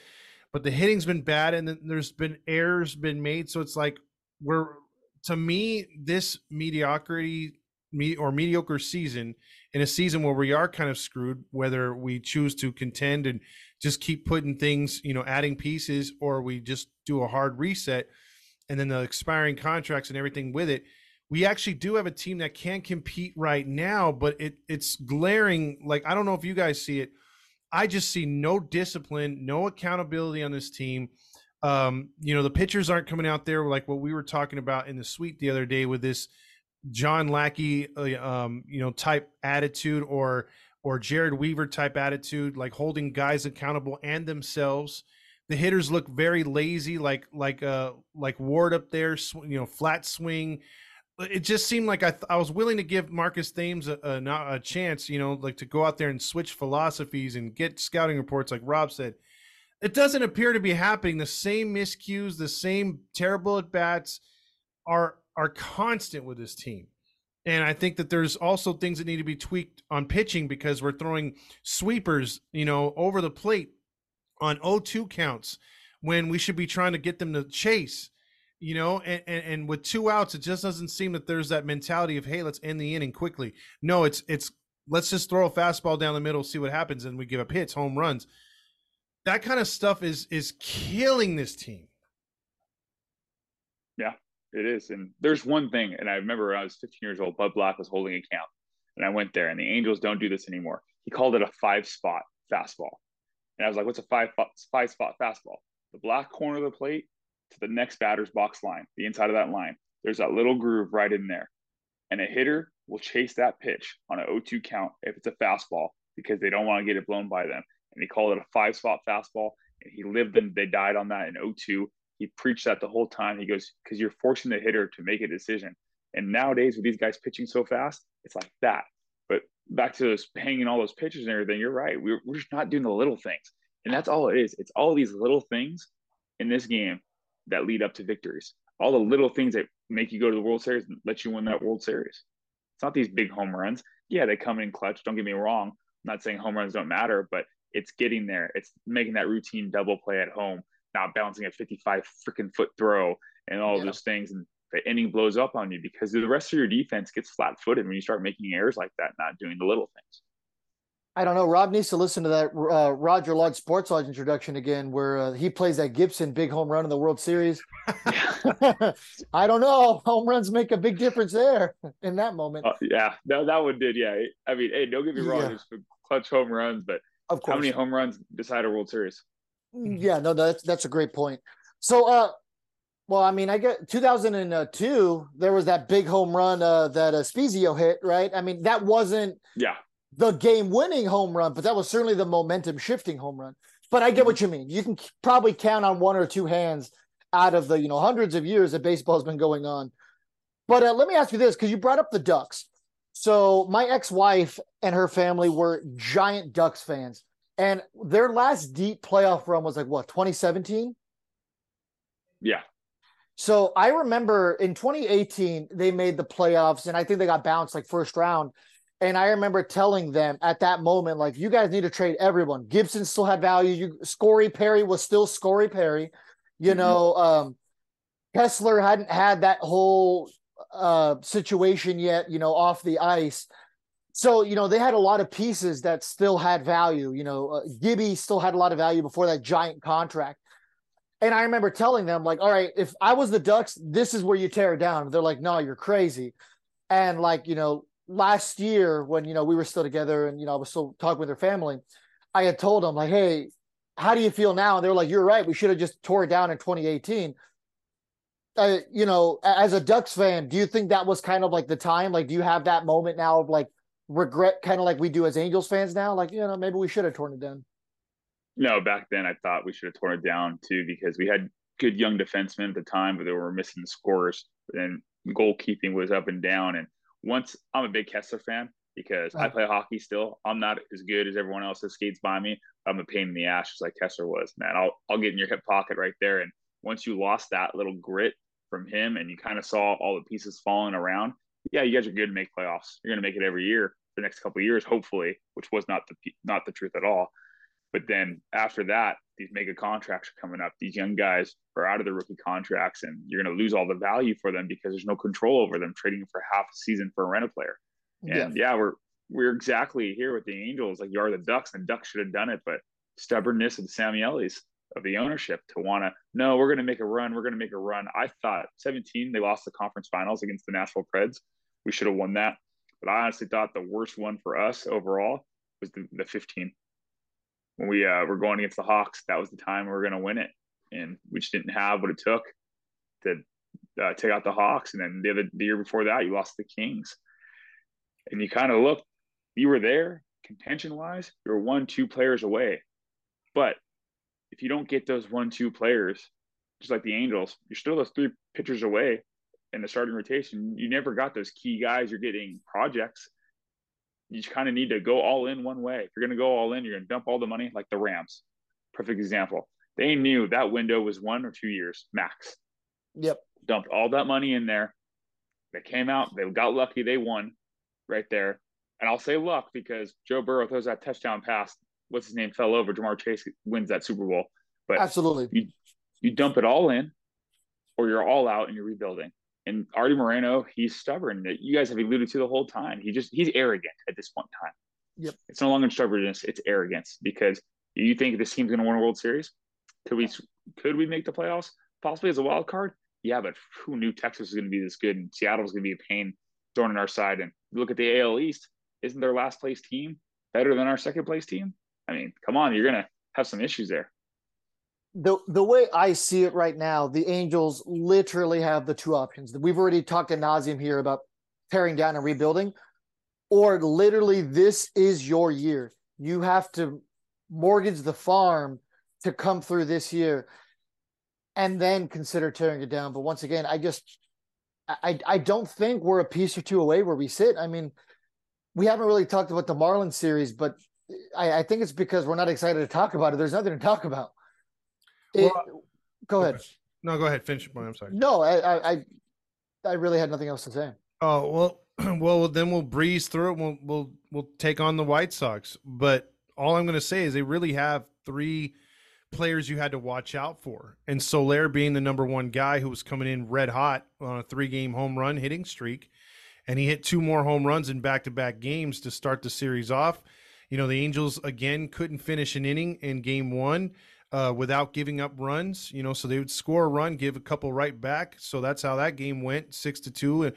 But the hitting's been bad, and there's been errors been made. So it's like we're to me this mediocrity me or mediocre season in a season where we are kind of screwed whether we choose to contend and just keep putting things you know adding pieces or we just do a hard reset and then the expiring contracts and everything with it, we actually do have a team that can compete right now, but it it's glaring. Like I don't know if you guys see it. I just see no discipline, no accountability on this team. Um, you know, the pitchers aren't coming out there like what we were talking about in the suite the other day with this John Lackey, uh, um, you know, type attitude or or Jered Weaver type attitude, like holding guys accountable and themselves the hitters look very lazy, like like uh like Ward up there, you know, flat swing. It just seemed like I th- I was willing to give Marcus Thames a, a, a chance, you know, like to go out there and switch philosophies and get scouting reports, like Rob said. It doesn't appear to be happening. The same miscues, the same terrible at bats are are constant with this team. And I think that there's also things that need to be tweaked on pitching because we're throwing sweepers, you know, over the plate on 0-2 counts when we should be trying to get them to chase you know and, and, and, with two outs it just doesn't seem that there's that mentality of hey let's end the inning quickly. No it's it's let's just throw a fastball down the middle see what happens and we give up hits home runs. That kind of stuff is is killing this team. Yeah it is and there's one thing and i remember when i was 15 years old bud black was holding a count and i went there and the angels don't do this anymore. He called it a five spot fastball and I was like, what's a five, five spot fastball? The black corner of the plate to the next batter's box line, the inside of that line. There's that little groove right in there. And a hitter will chase that pitch on an 0-2 count if it's a fastball because they don't want to get it blown by them. And he called it a five spot fastball. And he lived and they died on that in 0-2. He preached that the whole time. He goes, because you're forcing the hitter to make a decision. And nowadays, with these guys pitching so fast, it's like that back to those hanging all those pictures and everything, you're right. We're, we're just not doing the little things. And that's all it is. It's all these little things in this game that lead up to victories. All the little things that make you go to the World Series and let you win that World Series. It's not these big home runs. Yeah, they come in clutch. Don't get me wrong. I'm not saying home runs don't matter, but it's getting there. It's making that routine double play at home, not bouncing a 55 freaking foot throw and all yeah. those things. And the inning blows up on you because the rest of your defense gets flat footed when you start making errors like that, not doing the little things. I don't know. Rob needs to listen to that uh, Roger Lodge Sports Lodge introduction again, where uh, he plays that Gibson big home run in the World Series. I don't know. Home runs make a big difference there in that moment. Uh, yeah, no, that one did. Yeah, I mean, hey, don't get me wrong. Yeah. There's clutch home runs, but of course. how many home runs decide a World Series? Mm, yeah, no, that's that's a great point. So, uh, Well, I mean, I get 2002. There was that big home run uh, that uh, Spiezio hit, right? I mean, that wasn't Yeah. the game-winning home run, but that was certainly the momentum-shifting home run. But I get what you mean. You can probably count on one or two hands out of the you know hundreds of years that baseball has been going on. But uh, let me ask you this, because you brought up the Ducks. So my ex-wife and her family were giant Ducks fans, and their last deep playoff run was like what 2017. Yeah. So I remember in 2018 they made the playoffs, and I think they got bounced like first round. And I remember telling them at that moment, like, you guys need to trade everyone. Gibson still had value. You Scory Perry was still Scory Perry. You Mhm. know, um, Kesler hadn't had that whole uh, situation yet, you know, off the ice. So, you know, they had a lot of pieces that still had value. You know, uh, Gibby still had a lot of value before that giant contract. And I remember telling them, like, all right, if I was the Ducks, this is where you tear it down. They're like, no, you're crazy. And like, you know, last year when, you know, we were still together and, you know, I was still talking with their family, I had told them, like, hey, how do you feel now? And they were like, you're right. We should have just tore it down in 2018. Uh, you know, as a Ducks fan, do you think that was kind of like the time? Like, do you have that moment now of like regret, kind of like we do as Angels fans now? Like, you know, maybe we should have torn it down. No, back then I thought we should have torn it down too because we had good young defensemen at the time, but they were missing the scores and goalkeeping was up and down. And once I'm a big Kesler fan because I Oh. play hockey still. I'm not as good as everyone else that skates by me. I'm a pain in the ass just like Kesler was. Man, I'll I'll get in your hip pocket right there. And once you lost that little grit from him and you kind of saw all the pieces falling around, yeah, you guys are good to make playoffs. You're gonna make it every year for the next couple of years, hopefully, which was not the not the truth at all. But then after that, these mega contracts are coming up. These young guys are out of their rookie contracts, and you're going to lose all the value for them because there's no control over them trading for half a season for a rental player. And yeah, we're we're exactly here with the Angels, like you are the Ducks, and Ducks should have done it, but stubbornness of the Samuelis of the ownership to want to no, we're going to make a run, we're going to make a run. I thought 17 they lost the conference finals against the Nashville Preds. We should have won that, but I honestly thought the worst one for us overall was the, the 15 when we uh, were going against the Hawks, that was the time we were going to win it, and we just didn't have what it took to uh, take out the Hawks. And then the other the year before that, you lost the Kings, and you kind of looked, you were there contention wise, you were one two players away, but if you don't get those one two players, just like the Angels, you're still those three pitchers away in the starting rotation. You never got those key guys. You're getting projects you just kind of need to go all in one way. If you're going to go all in, you're going to dump all the money like the Rams. Perfect example. They knew that window was one or two years max. Yep. Dumped all that money in there. They came out, they got lucky, they won right there. And I'll say luck because Joe Burrow throws that touchdown pass. What's his name? Fell over. Ja'Marr Chase wins that Super Bowl. But Absolutely. you dump it all in, or you're all out and you're rebuilding. And Arte Moreno, he's stubborn. That you guys have alluded to the whole time. He just he's arrogant at this point in time. Yep. It's no longer stubbornness; it's arrogance. Because you think this team's going to win a World Series? Could we? Could we make the playoffs? Possibly as a wild card? Yeah, but who knew Texas was going to be this good and Seattle was going to be a pain thrown on our side? And look at the AL East. Isn't their last place team better than our second place team? I mean, come on, you're going to have some issues there. The the way I see it right now, the Angels literally have the two options. We've already talked to nauseum here about tearing down and rebuilding, or literally this is your year. You have to mortgage the farm to come through this year, and then consider tearing it down. But once again, I just I I don't think we're a piece or two away where we sit. I mean, we haven't really talked about the Marlins series, but I, I think it's because we're not excited to talk about it. There's nothing to talk about. It- Well, go ahead. No, go ahead. Finish. I'm sorry. No, I, I, I, I really had nothing else to say. Oh well, well then we'll breeze through it. We'll we'll we'll take on the White Sox. But all I'm going to say is they really have three players you had to watch out for, and Soler being the number one guy who was coming in red hot on a three game home run hitting streak, and he hit two more home runs in back to back games to start the series off. You know the Angels again couldn't finish an inning in game one. Uh, without giving up runs, you know, so they would score a run, give a couple right back. So that's how that game went, six to two.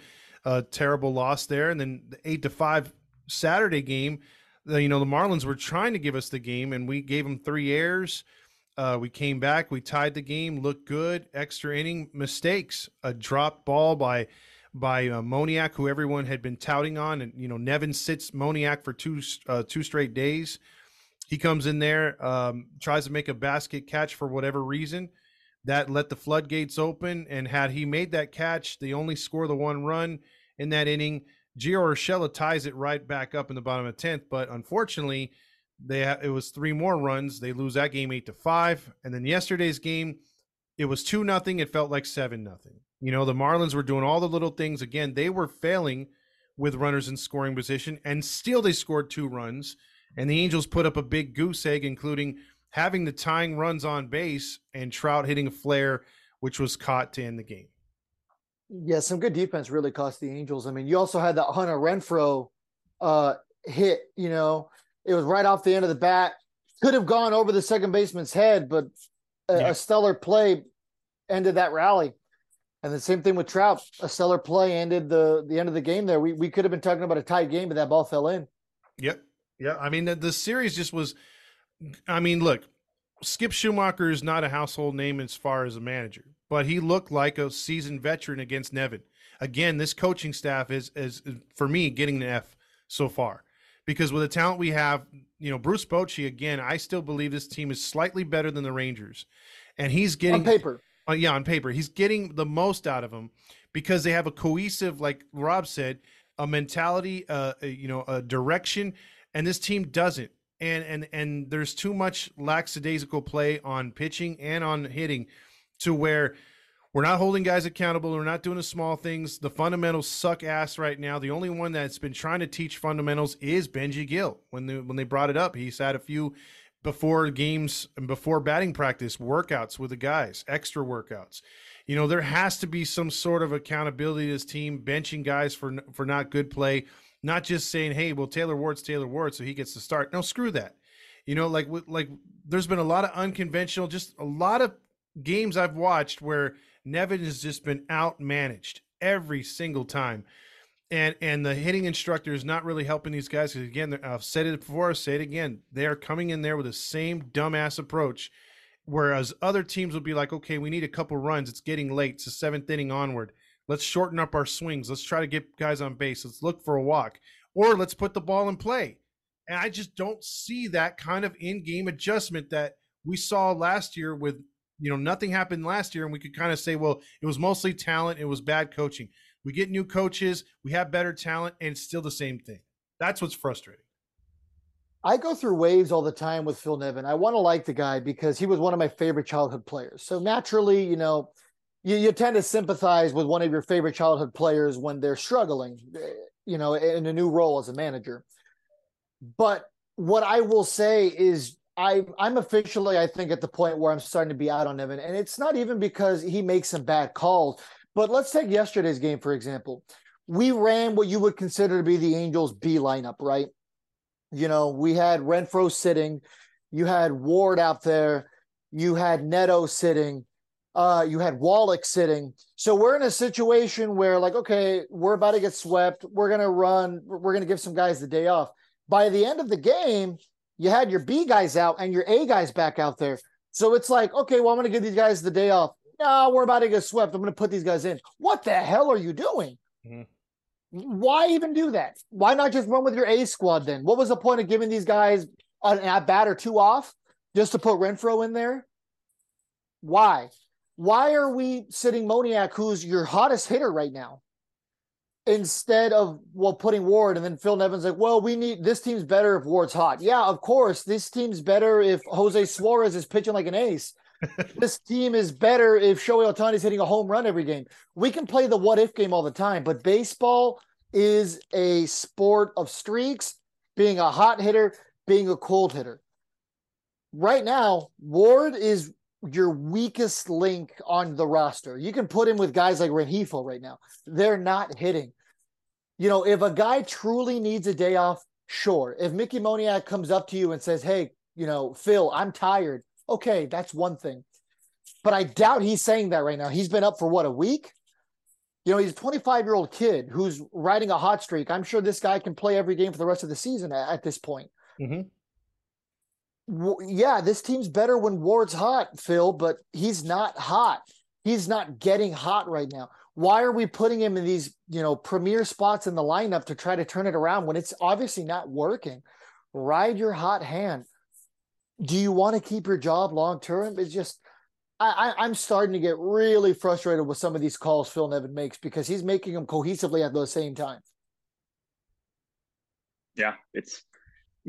A terrible loss there. And then the eight to five Saturday game, the, you know, the Marlins were trying to give us the game and we gave them three errors. Uh, we came back, we tied the game, looked good. Extra inning mistakes, a dropped ball by by uh, Moniak, who everyone had been touting on, and you know Nevin sits Moniak for two uh, two straight days. He comes in there, um, tries to make a basket catch for whatever reason. That let the floodgates open, and had he made that catch, they only score the one run in that inning. Gio Urshela ties it right back up in the bottom of the tenth, but unfortunately, they ha- it was three more runs. They lose that game eight to five, and then yesterday's game, it was two nothing. It felt like seven nothing. You know, the Marlins were doing all the little things. Again, they were failing with runners in scoring position, and still they scored two runs. And the Angels put up a big goose egg, including having the tying runs on base and Trout hitting a flare, which was caught to end the game. Yeah, some good defense really cost the Angels. I mean, you also had that Hunter Renfroe uh, hit. You know, it was right off the end of the bat. Could have gone over the second baseman's head, but a, Yeah. a stellar play ended that rally. And the same thing with Trout. A stellar play ended the the end of the game. There, we we could have been talking about a tight game, but that ball fell in. Yep. Yeah. I mean, the, the series just was. I mean, look, Skip Schumaker is not a household name as far as a manager, but he looked like a seasoned veteran against Nevin. Again, this coaching staff is, is for me, getting an F so far because with the talent we have, you know, Bruce Bochy, again, I still believe this team is slightly better than the Rangers. And he's getting On paper, uh, yeah, on paper, he's getting the most out of them because they have a cohesive, like Rob said, a mentality, uh, you know, a direction, and this team doesn't. And and and there's too much lackadaisical play on pitching and on hitting, to where we're not holding guys accountable. We're not doing the small things. The fundamentals suck ass right now. The only one that's been trying to teach fundamentals is Benji Gil. When they when they brought it up, he's had a few before games and before batting practice workouts with the guys, extra workouts. You know, there has to be some sort of accountability to this team, benching guys for for not good play, not just saying, "Hey, well, Taylor Ward's Taylor Ward, so he gets to start." No, screw that. You know, like like there's been a lot of unconventional, just a lot of games I've watched where Nevin has just been out managed every single time. And and the hitting instructor is not really helping these guys because again, I've said it before, I'll say it again. They are coming in there with the same dumbass approach, whereas other teams will be like, okay, we need a couple runs. It's getting late. It's the seventh inning onward. Let's shorten up our swings. Let's try to get guys on base. Let's look for a walk, or let's put the ball in play. And I just don't see that kind of in-game adjustment that we saw last year with you know nothing happened last year and we could kind of say well it was mostly talent it was bad coaching we get new coaches we have better talent and it's still the same thing that's what's frustrating I go through waves all the time with Phil Nevin. I want to like the guy because he was one of my favorite childhood players. So naturally, you know, you, you tend to sympathize with one of your favorite childhood players when they're struggling, eh, you know, in a new role as a manager. But what I will say is I I'm officially I think at the point where I'm starting to be out on Nevin, and it's not even because he makes some bad calls. But let's take yesterday's game for example. We ran what you would consider to be the Angels B lineup, right? You know, we had Renfroe sitting, you had Ward out there, you had Neto sitting, uh, you had Wallach sitting. So we're in a situation where, like, okay, we're about to get swept. We're gonna run. We're gonna give some guys the day off. By the end of the game, you had your B guys out and your A guys back out there. So it's like, okay, well, I'm gonna give these guys the day off. No, we're about to get swept. I'm gonna put these guys in. What the hell are you doing? Mhm. Why even do that? Why not just run with your A squad then? What was the point of giving these guys an at bat or two off just to put Renfroe in there? Why? Why are we sitting Moniak, who's your hottest hitter right now, instead of well putting Ward and then Phil Nevin's like, well, we need this team's better if Ward's hot. Yeah, of course, this team's better if Jose Suarez is pitching like an ace. this team is better if Shohei Ohtani's hitting a home run every game. We can play the what if game all the time, but baseball is a sport of streaks, being a hot hitter, being a cold hitter. Right now, Ward is your weakest link on the roster. You can put him with guys like Rengifo right now. They're not hitting. You know, if a guy truly needs a day off, sure. If Mickey Moniak comes up to you and says, "Hey, you know, Phil, I'm tired." Okay, that's one thing. But I doubt he's saying that right now. He's been up for what, a week? You know, he's a 25 year old kid who's riding a hot streak. I'm sure this guy can play every game for the rest of the season at, at this point. Mhm. Yeah, this team's better when Ward's hot, Phil, but he's not hot. He's not getting hot right now. Why are we putting him in these, you know, premier spots in the lineup to try to turn it around when it's obviously not working? Ride your hot hand. Do you want to keep your job long term? It's just I, I, am starting to get really frustrated with some of these calls Phil Nevin makes because he's making them cohesively at the same time. Yeah, it's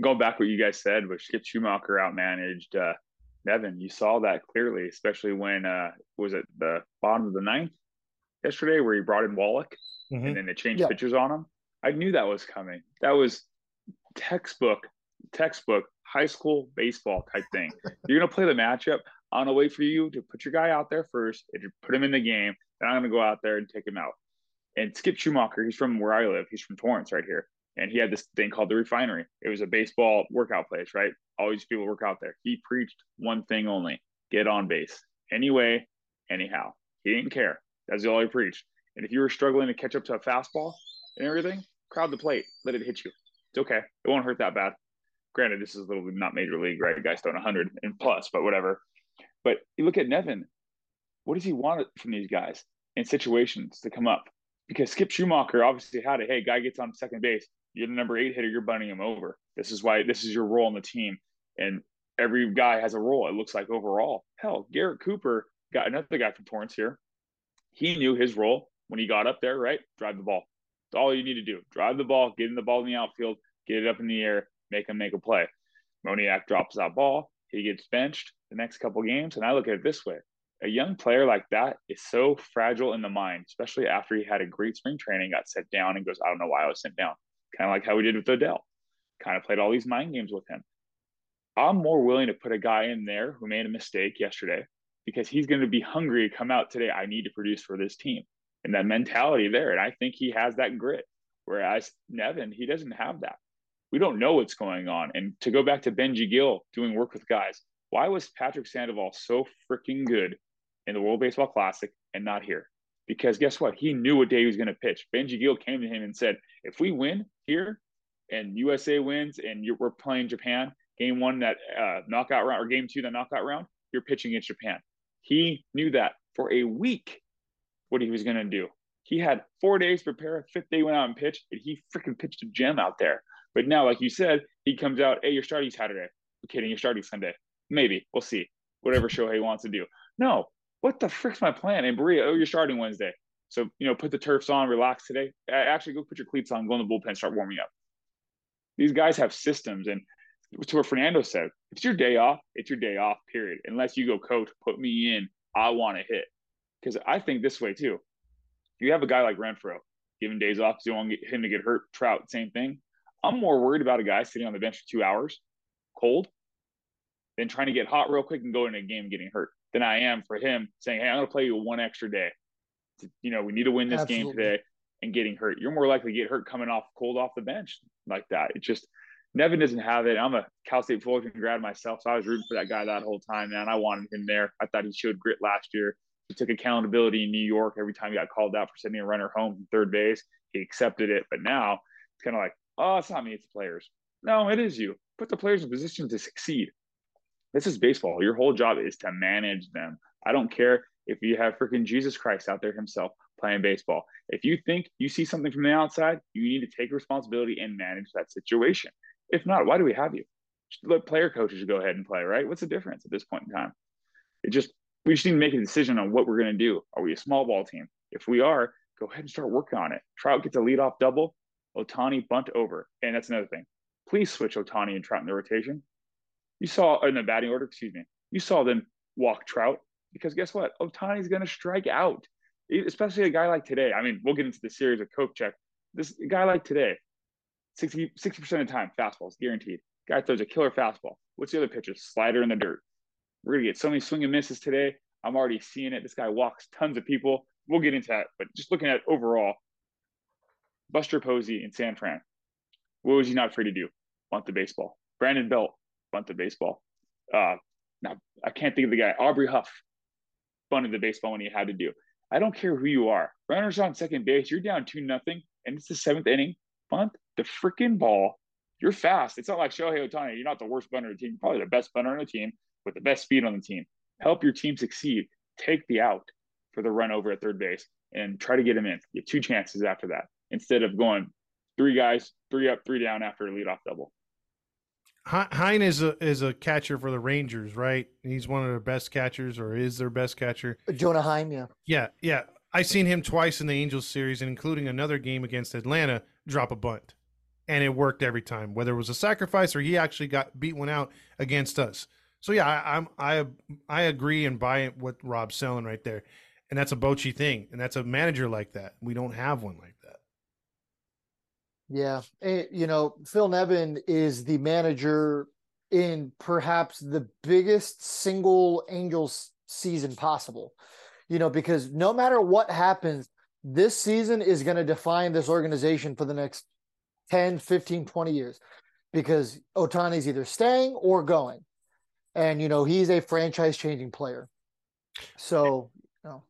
going back what you guys said, where Skip Schumaker outmanaged uh, Nevin. You saw that clearly, especially when uh, was it the bottom of the ninth yesterday, where he brought in Wallach mm-hmm. and then they changed yeah. pitchers on him. I knew that was coming. That was textbook, textbook high school baseball type thing. You're gonna play the matchup. I'm gonna wait for you to put your guy out there first and put him in the game. Then I'm gonna go out there and take him out. And Skip Schumaker, he's from where I live. He's from Torrance, right here and he had this thing called the refinery. It was a baseball workout place, right? All these people work out there. He preached one thing only get on base. Anyway, anyhow. He didn't care. That's all he preached. And if you were struggling to catch up to a fastball and everything, crowd the plate, let it hit you. It's okay. It won't hurt that bad. Granted, this is a little not major league, right? Guys throwing 100 and plus, but whatever. But you look at Nevin. What does he want from these guys in situations to come up? Because Skip Schumaker obviously had it. Hey, guy gets on second base you're the number eight hitter, you're bunting him over. This is why this is your role on the team. And every guy has a role, it looks like overall. Hell, Garrett Cooper got another guy from Torrance here. He knew his role when he got up there, right? Drive the ball. That's all you need to do. Drive the ball, get in the ball in the outfield, get it up in the air, make him make a play. Moniak drops that ball. He gets benched the next couple games. And I look at it this way a young player like that is so fragile in the mind, especially after he had a great spring training, got sent down and goes, I don't know why I was sent down kind of like how we did with Adell. Kind of played all these mind games with him. I'm more willing to put a guy in there who made a mistake yesterday because he's going to be hungry to come out today. I need to produce for this team and that mentality there. And I think he has that grit. Whereas Nevin, he doesn't have that. We don't know what's going on. And to go back to Benji Gil doing work with guys, why was Patrick Sandoval so freaking good in the World Baseball Classic and not here? Because guess what? He knew what day he was going to pitch. Benji Gil came to him and said, if we win here and USA wins and we're playing Japan, game one, that uh, knockout round, or game two, that knockout round, you're pitching against Japan. He knew that for a week what he was going to do. He had four days prepare. Fifth day went out and pitched, and he freaking pitched a gem out there. But now, like you said, he comes out, hey, you're starting Saturday. I'm kidding, you're starting Sunday. Maybe. We'll see. Whatever Shohei wants to do. No, what the frick's my plan? And Barria, oh, you're starting Wednesday. So, you know, put the turfs on, relax today. Actually, go put your cleats on, go in the bullpen, start warming up. These guys have systems. And to what Fernando said, it's your day off, it's your day off, period. Unless you go, coach, put me in. I want to hit. Because I think this way too. You have a guy like Renfroe giving days off you don't want him to get hurt. Trout, same thing. I'm more worried about a guy sitting on the bench for two hours, cold, than trying to get hot real quick and go in a game getting hurt than I am for him saying, Hey, I'm going to play you one extra day. You know, we need to win this Absolutely. game today and getting hurt. You're more likely to get hurt coming off cold off the bench like that. It just, Nevin doesn't have it. I'm a Cal State Fullerton grad myself, so I was rooting for that guy that whole time, man. I wanted him there. I thought he showed grit last year. He took accountability in New York every time he got called out for sending a runner home from third base. He accepted it, but now it's kind of like, oh, it's not me, it's the players. No, it is you. Put the players in position to succeed. This is baseball. Your whole job is to manage them. I don't care if you have freaking Jesus Christ out there himself playing baseball. If you think you see something from the outside, you need to take responsibility and manage that situation. If not, why do we have you? Just let player coaches go ahead and play, right? What's the difference at this point in time? It just we just need to make a decision on what we're going to do. Are we a small ball team? If we are, go ahead and start working on it. Trout gets a lead off double, Ohtani bunt over. And that's another thing. Please switch Ohtani and Trout in the rotation. You saw in the batting order, excuse me, you saw them walk Trout because guess what? Ohtani's going to strike out, especially a guy like today. I mean, we'll get into the series of Kopech. This guy like today, 60 percent of the time, fastballs guaranteed. Guy throws a killer fastball. What's the other pitches? Slider in the dirt. We're gonna get so many swing and misses today. I'm already seeing it. This guy walks tons of people. We'll get into that, but just looking at overall, Buster Posey in San Fran. What was he not afraid to do? Want the baseball. Brandon Belt bunted baseball. Uh, now I can't think of the guy. Aubrey Huff bunted the baseball when he had to do. I don't care who you are. Runners on second base. You're down two nothing, and it's the seventh inning. Bunt the freaking ball You're fast. It's not like Shohei Ohtani. You're not the worst bunter on the team. You're probably the best bunter on the team with the best speed on the team. Help your team succeed. Take the out for the run over at third base and try to get him in. You have two chances after that instead of going three guys, three up, three down after a leadoff double. Heim is a is a catcher for the Rangers, right? He's one of their best catchers, or is their best catcher. Jonah Heim, yeah. Yeah, yeah. I seen him twice in the Angels series, and including another game against Atlanta, drop a bunt, and it worked every time. Whether it was a sacrifice or he actually got beat one out against us. So yeah, I, I'm I I agree and buy what Rob's selling right there, and that's a Bochy thing, and that's a manager like that. We don't have one like that. Yeah, and, you know, Phil Nevin is the manager in perhaps the biggest single Angels season possible. You know, because no matter what happens, this season is going to define this organization for the next 10, 15, 20 years because Ohtani's either staying or going. And, you know, he's a franchise changing player. So, you know.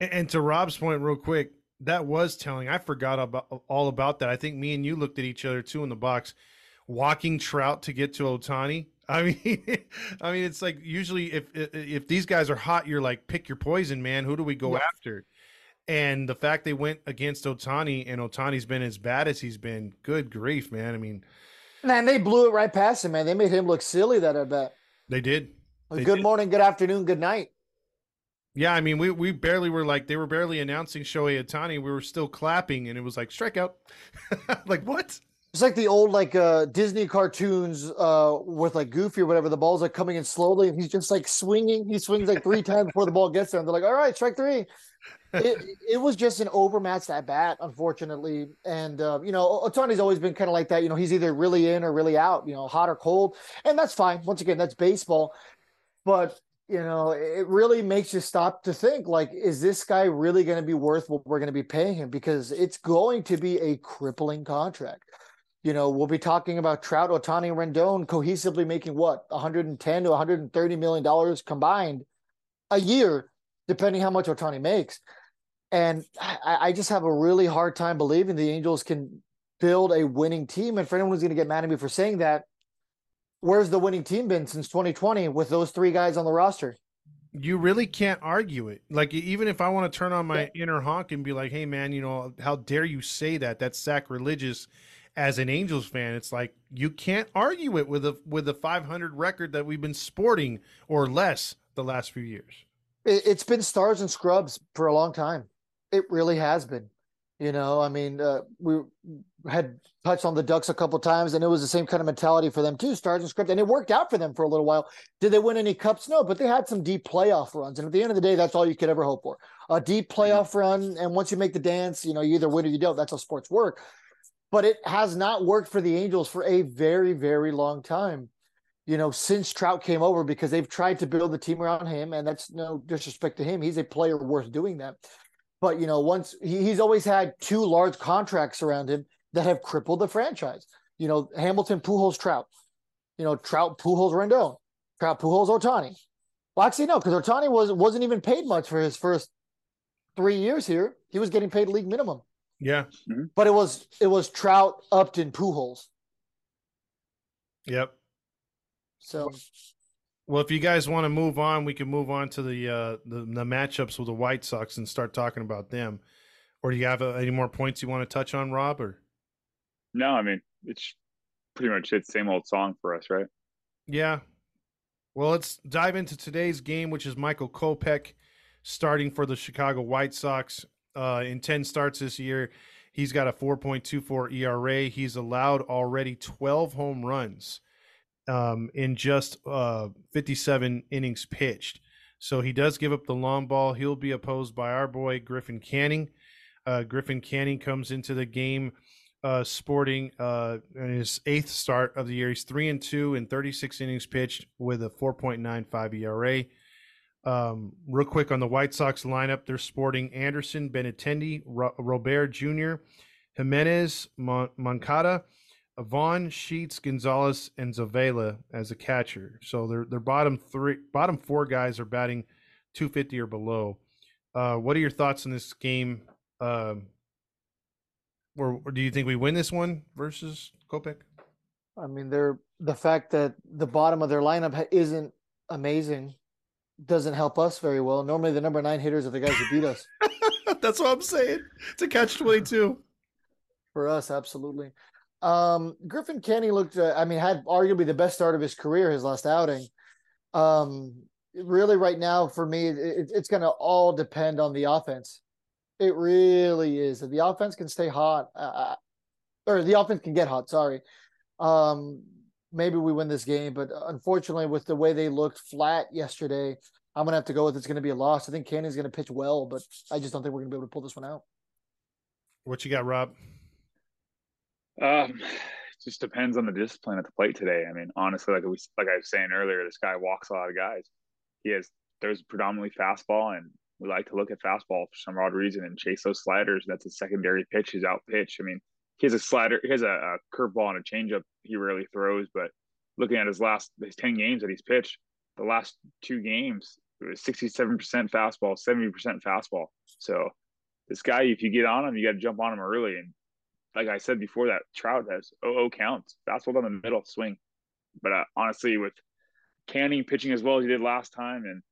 And to Rob's point, real quick, that was telling. I forgot about all about that. I think me and you looked at each other too in the box, walking Trout to get to Ohtani. I mean, I mean, it's like usually if if these guys are hot, you're like pick your poison, man. Who do we go after? And the fact they went against Ohtani and Ohtani's been as bad as he's been, good grief, man. I mean, man, they blew it right past him, man. They made him look silly. That I bet they did. They good did. morning, good afternoon, good night. Yeah, I mean, we we barely were like they were barely announcing Shohei Ohtani. We were still clapping, and it was like strikeout. like what? It's like the old like uh Disney cartoons uh with like Goofy or whatever. The ball's like coming in slowly, and he's just like swinging. He swings like three times before the ball gets there, and they're like, "All right, strike three. It, it was just an overmatched at bat, unfortunately. And uh, you know, Ohtani's always been kind of like that. You know, he's either really in or really out. You know, hot or cold, and that's fine. Once again, that's baseball. But you know, it really makes you stop to think like, is this guy really going to be worth what we're going to be paying him? Because it's going to be a crippling contract. You know, we'll be talking about Trout, Ohtani, Rendon cohesively making what 110 to 130 million dollars combined a year, depending how much Ohtani makes. And I, I just have a really hard time believing the Angels can build a winning team. And for anyone who's going to get mad at me for saying that, where's the winning team been since 2020 with those three guys on the roster? You really can't argue it. Like even if I want to turn on my yeah. inner honk and be like, "Hey man, you know, how dare you say that? That's sacrilegious." As an Angels fan, it's like you can't argue it with a with a 500 record that we've been sporting or less the last few years. It's been stars and scrubs for a long time. It really has been. You know, I mean, uh, we had touched on the Ducks a couple times, and it was the same kind of mentality for them too, stars and script, and it worked out for them for a little while. Did they win any cups? No, but they had some deep playoff runs, and at the end of the day, that's all you could ever hope for: a deep mm-hmm. playoff run. And once you make the dance, you know, you either win or you don't. That's how sports work. But it has not worked for the Angels for a very, very long time. You know, since Trout came over, because they've tried to build the team around him, and that's no disrespect to him. He's a player worth doing that. But you know, once he, he's always had two large contracts around him that have crippled the franchise. You know, Hamilton, Pujols, Trout. You know, Trout, Pujols, Rendon. Trout, Pujols, Ohtani. Well, actually, no, because Ohtani was wasn't even paid much for his first three years here. He was getting paid league minimum. Yeah, mm-hmm. but it was it was Trout, Upton, Pujols. Yep. So well, if you guys want to move on, we can move on to the uh, the, the matchups with the White Sox and start talking about them. Or do you have uh, any more points you want to touch on, Rob? Or no, I mean it's pretty much the same old song for us, right? Yeah. Well, let's dive into today's game, which is Michael Kopech starting for the Chicago White Sox. Uh, in ten starts this year, he's got a 4.24 ERA. He's allowed already 12 home runs um, in just uh, 57 innings pitched. So he does give up the long ball. He'll be opposed by our boy Griffin Canning. Uh, Griffin Canning comes into the game uh, sporting uh, his eighth start of the year. He's three and two in 36 innings pitched with a 4.95 ERA. Um, real quick on the White Sox lineup, they're sporting Anderson, Benintendi, Ro- Robert Jr., Jimenez, Mon- Moncada, Vaughn, Sheets, Gonzalez, and Zavala as a catcher. So their their bottom three, bottom four guys are batting 250 or below. Uh, what are your thoughts on this game? Um, or, or, do you think we win this one versus Kopech? I mean, they're the fact that the bottom of their lineup isn't amazing doesn't help us very well. Normally, the number nine hitters are the guys who beat us. That's what I'm saying. It's a catch twenty two. For us, absolutely. Um, Griffin Canny looked. Uh, I mean, had arguably the best start of his career his last outing. Um, really, right now for me, it, it's going to all depend on the offense. It really is. If the offense can stay hot, uh, or the offense can get hot. Sorry. Um, maybe we win this game, but unfortunately, with the way they looked flat yesterday, I'm gonna have to go with it's gonna be a loss. I think Canny's gonna pitch well, but I just don't think we're gonna be able to pull this one out. What you got, Rob? Um, just depends on the discipline at the plate today. I mean, honestly, like we like I was saying earlier, this guy walks a lot of guys. He has there's predominantly fastball, and we like to look at fastball for some odd reason and chase those sliders. That's a secondary pitch. His out pitch. I mean, he has a slider, he has a, a curveball and a changeup. He rarely throws, but looking at his last his ten games that he's pitched, the last two games it was sixty seven percent fastball, seventy percent fastball. So this guy, if you get on him, you got to jump on him early. And like I said before, that Trout has 0 counts, fastball down the middle, swing. But uh, honestly, with Canning pitching as well as he did last time, and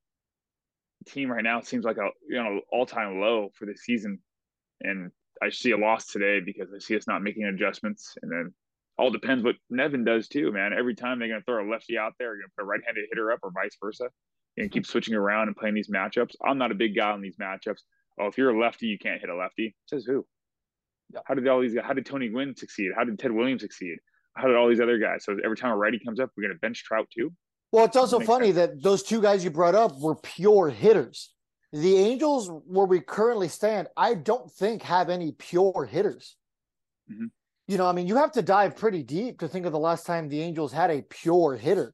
the team right now seems like a you know all time low for the season, and I see a loss today because I see us not making adjustments, and then all depends what Nevin does too, man. Every time they're gonna throw a lefty out there, you're gonna put a right-handed hitter up, or vice versa, and keep switching around and playing these matchups. I'm not a big guy on these matchups. Oh, if you're a lefty, you can't hit a lefty. Says who? How did all these? guys, How did Tony Gwynn succeed? How did Ted Williams succeed? How did all these other guys? So every time a righty comes up, we're gonna bench Trout too. Well, it's also Makes funny sense. that those two guys you brought up were pure hitters. The Angels, where we currently stand, I don't think have any pure hitters. Mhm. You know, I mean, you have to dive pretty deep to think of the last time the Angels had a pure hitter.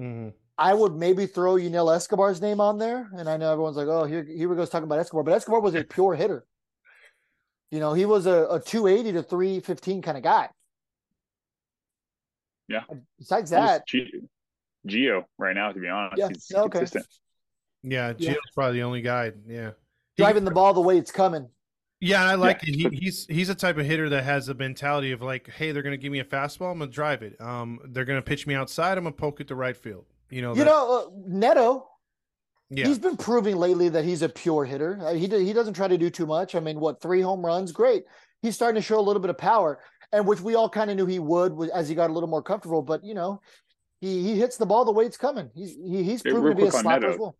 Mm-hmm. I would maybe throw Yunel Escobar's name on there, and I know everyone's like, "Oh, here, here we go talking about Escobar," but Escobar was a pure hitter. You know, he was a, a 280 to 315 kind of guy. Yeah. Besides that, Almost G- Geo right now, to be honest, Yeah, he's okay. consistent. Yeah, Yeah. Probably the only guy. Yeah, driving the ball the way it's coming. Yeah, I like Yeah. it. He, he's he's a type of hitter that has a mentality of like, hey, they're gonna give me a fastball, I'm gonna drive it. Um, they're gonna pitch me outside, I'm gonna poke it to right field. You know, You know, uh, Neto, yeah, he's been proving lately that he's a pure hitter. Uh, he he doesn't try to do too much. I mean, what three home runs? Great. He's starting to show a little bit of power, and which we all kind of knew he would as he got a little more comfortable. But you know, he he hits the ball the way it's coming. He's he, he's proven real to be a slapper as well.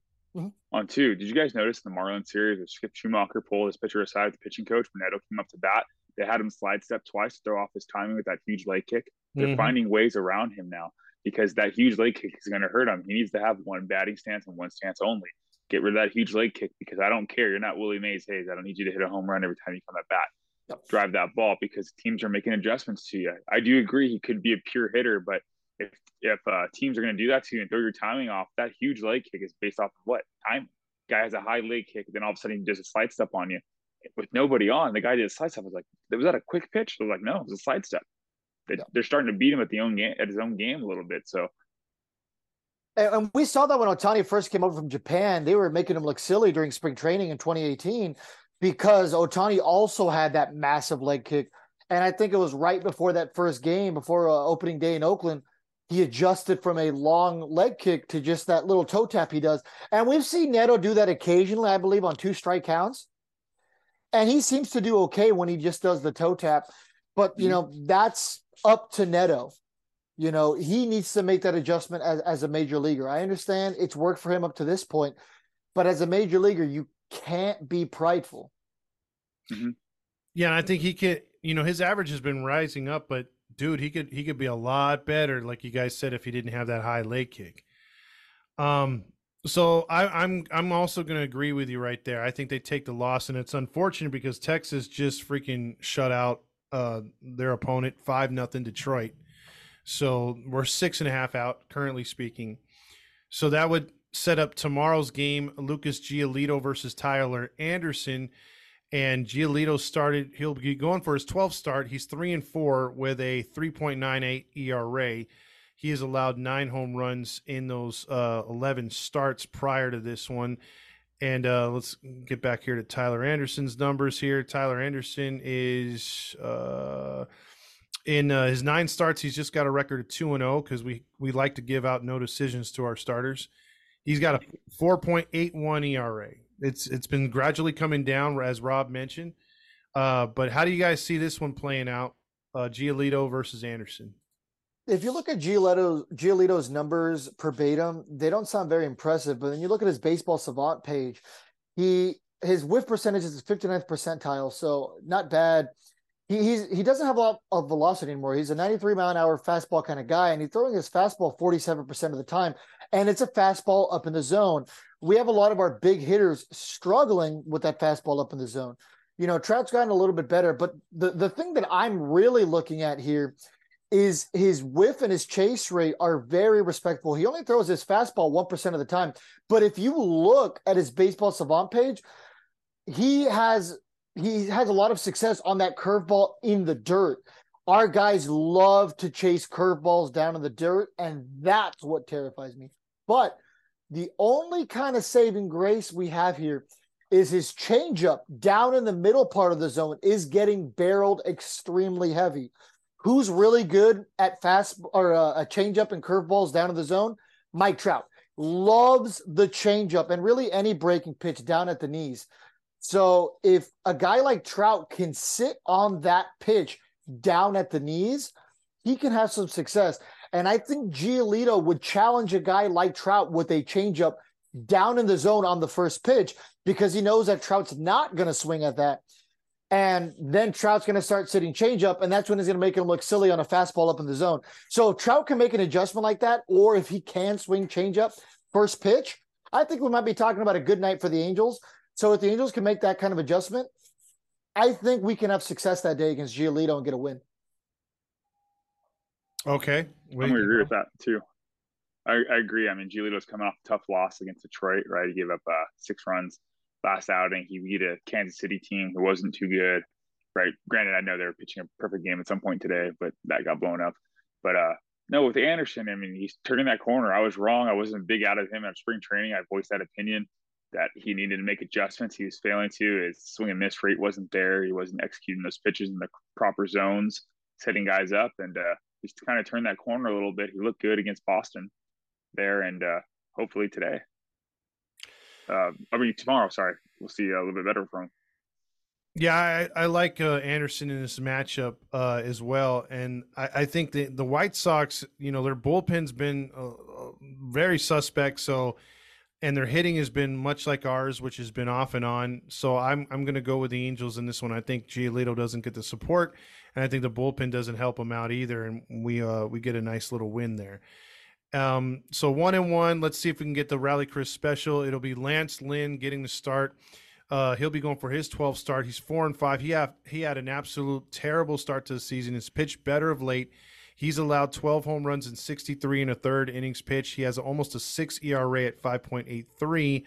On two, did you guys notice in the Marlins series, Skip Schumaker pulled his pitcher aside the pitching coach when Neto came up to bat? They had him slide step twice to throw off his timing with that huge leg kick. They're Mhm. finding ways around him now because that huge leg kick is going to hurt him. He needs to have one batting stance and one stance only. Get rid of that huge leg kick because I don't care. You're not Willie Mays Hayes. I don't need you to hit a home run every time you come at bat. Yep. Drive that ball because teams are making adjustments to you. I do agree he could be a pure hitter, but if if uh, teams are going to do that to you and throw your timing off, that huge leg kick is based off of what time? Guy has a high leg kick, then all of a sudden he does a slide step on you with nobody on. The guy did a slide step. I was like, was that a quick pitch? I was like, no, it was a slide step. They, Yeah. They're starting to beat him at the own game at his own game a little bit. So And, we saw that when Ohtani first came over from Japan, they were making him look silly during spring training in 2018 because Ohtani also had that massive leg kick. And I think it was right before that first game, before uh, opening day in Oakland, he adjusted from a long leg kick to just that little toe tap he does. And we've seen Neto do that occasionally, I believe, on two strike counts. And he seems to do okay when he just does the toe tap. But, you know, that's up to Neto you know he needs to make that adjustment as, as a major leaguer i understand it's worked for him up to this point but as a major leaguer you can't be prideful yeah. And I think he could. You know, his average has been rising up, but dude, he could he could be a lot better, like you guys said, if he didn't have that high leg kick. Um. So I, I'm I'm also going to agree with you right there. I think they take the loss, and it's unfortunate because Texas just freaking shut out uh, their opponent five nothing Detroit. So we're six and a half out currently speaking. So that would set up tomorrow's game: Lucas Giolito versus Tyler Anderson. And Giolito started; he'll be going for his 12th start. He's three and four with a 3.98 ERA. He has allowed nine home runs in those uh, 11 starts prior to this one. And uh, let's get back here to Tyler Anderson's numbers here. Tyler Anderson is uh, in uh, his nine starts, he's just got a record of two and zero because we we like to give out no decisions to our starters. He's got a four point eight one ERA. It's it's been gradually coming down as Rob mentioned. Uh, but how do you guys see this one playing out? Uh, Giolito versus Anderson. If you look at Giolito, Giolito's numbers verbatim, they don't sound very impressive. But then you look at his baseball savant page, he his whiff percentage is 59th percentile, so not bad. He he's, he doesn't have a lot of velocity anymore. He's a 93 mile an hour fastball kind of guy, and he's throwing his fastball 47% of the time, and it's a fastball up in the zone. We have a lot of our big hitters struggling with that fastball up in the zone. You know, Trout's gotten a little bit better, but the, the thing that I'm really looking at here is his whiff and his chase rate are very respectable. He only throws his fastball 1% of the time. But if you look at his baseball savant page, he has he has a lot of success on that curveball in the dirt. Our guys love to chase curveballs down in the dirt, and that's what terrifies me. But the only kind of saving grace we have here is his changeup down in the middle part of the zone is getting barreled extremely heavy. Who's really good at fast or uh, a changeup and curveballs down in the zone? Mike Trout loves the changeup and really any breaking pitch down at the knees. So if a guy like Trout can sit on that pitch down at the knees, he can have some success. And I think Giolito would challenge a guy like Trout with a changeup down in the zone on the first pitch because he knows that Trout's not going to swing at that. And then Trout's going to start sitting changeup, and that's when he's going to make him look silly on a fastball up in the zone. So if Trout can make an adjustment like that, or if he can swing changeup first pitch, I think we might be talking about a good night for the Angels. So if the Angels can make that kind of adjustment, I think we can have success that day against Giolito and get a win. Okay, I'm gonna agree with that too. I, I agree. I mean, Giolito's coming off a tough loss against Detroit, right? He gave up uh, six runs last outing. He beat a Kansas City team who wasn't too good, right? Granted, I know they were pitching a perfect game at some point today, but that got blown up. But uh, no, with Anderson, I mean, he's turning that corner. I was wrong. I wasn't big out of him at spring training. I voiced that opinion that he needed to make adjustments. He was failing to. His swing and miss rate wasn't there. He wasn't executing those pitches in the proper zones, setting guys up, and uh, just kind of turned that corner a little bit. He looked good against Boston there, and uh, hopefully today. Uh, I mean tomorrow. Sorry, we'll see a little bit better from. Yeah, I, I like uh, Anderson in this matchup uh, as well, and I, I, think the the White Sox, you know, their bullpen's been uh, uh very suspect. So and their hitting has been much like ours, which has been off and on. So I'm I'm going to go with the Angels in this one. I think Giolito doesn't get the support, and I think the bullpen doesn't help him out either, and we uh we get a nice little win there. Um, so one and one. Let's see if we can get the Rally Chris special. It'll be Lance Lynn getting the start. Uh, he'll be going for his 12th start. He's four and five. He have he had an absolute terrible start to the season. He's pitched better of late. He's allowed 12 home runs in 63 and a third innings pitched. He has almost a six ERA at 5.83.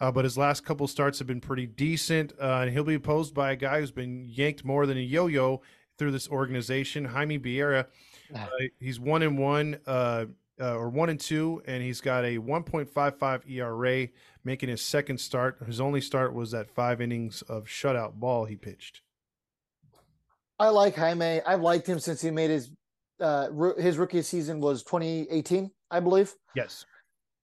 Uh, but his last couple starts have been pretty decent. Uh, and he'll be opposed by a guy who's been yanked more than a yo-yo through this organization, Jaime Barria. Ah. Uh, he's one and one, uh, or one and two, and he's got a 1.55 ERA, making his second start. His only start was that five innings of shutout ball he pitched. I like Jaime. I've liked him since he made his uh, his rookie season was 2018, I believe. Yes.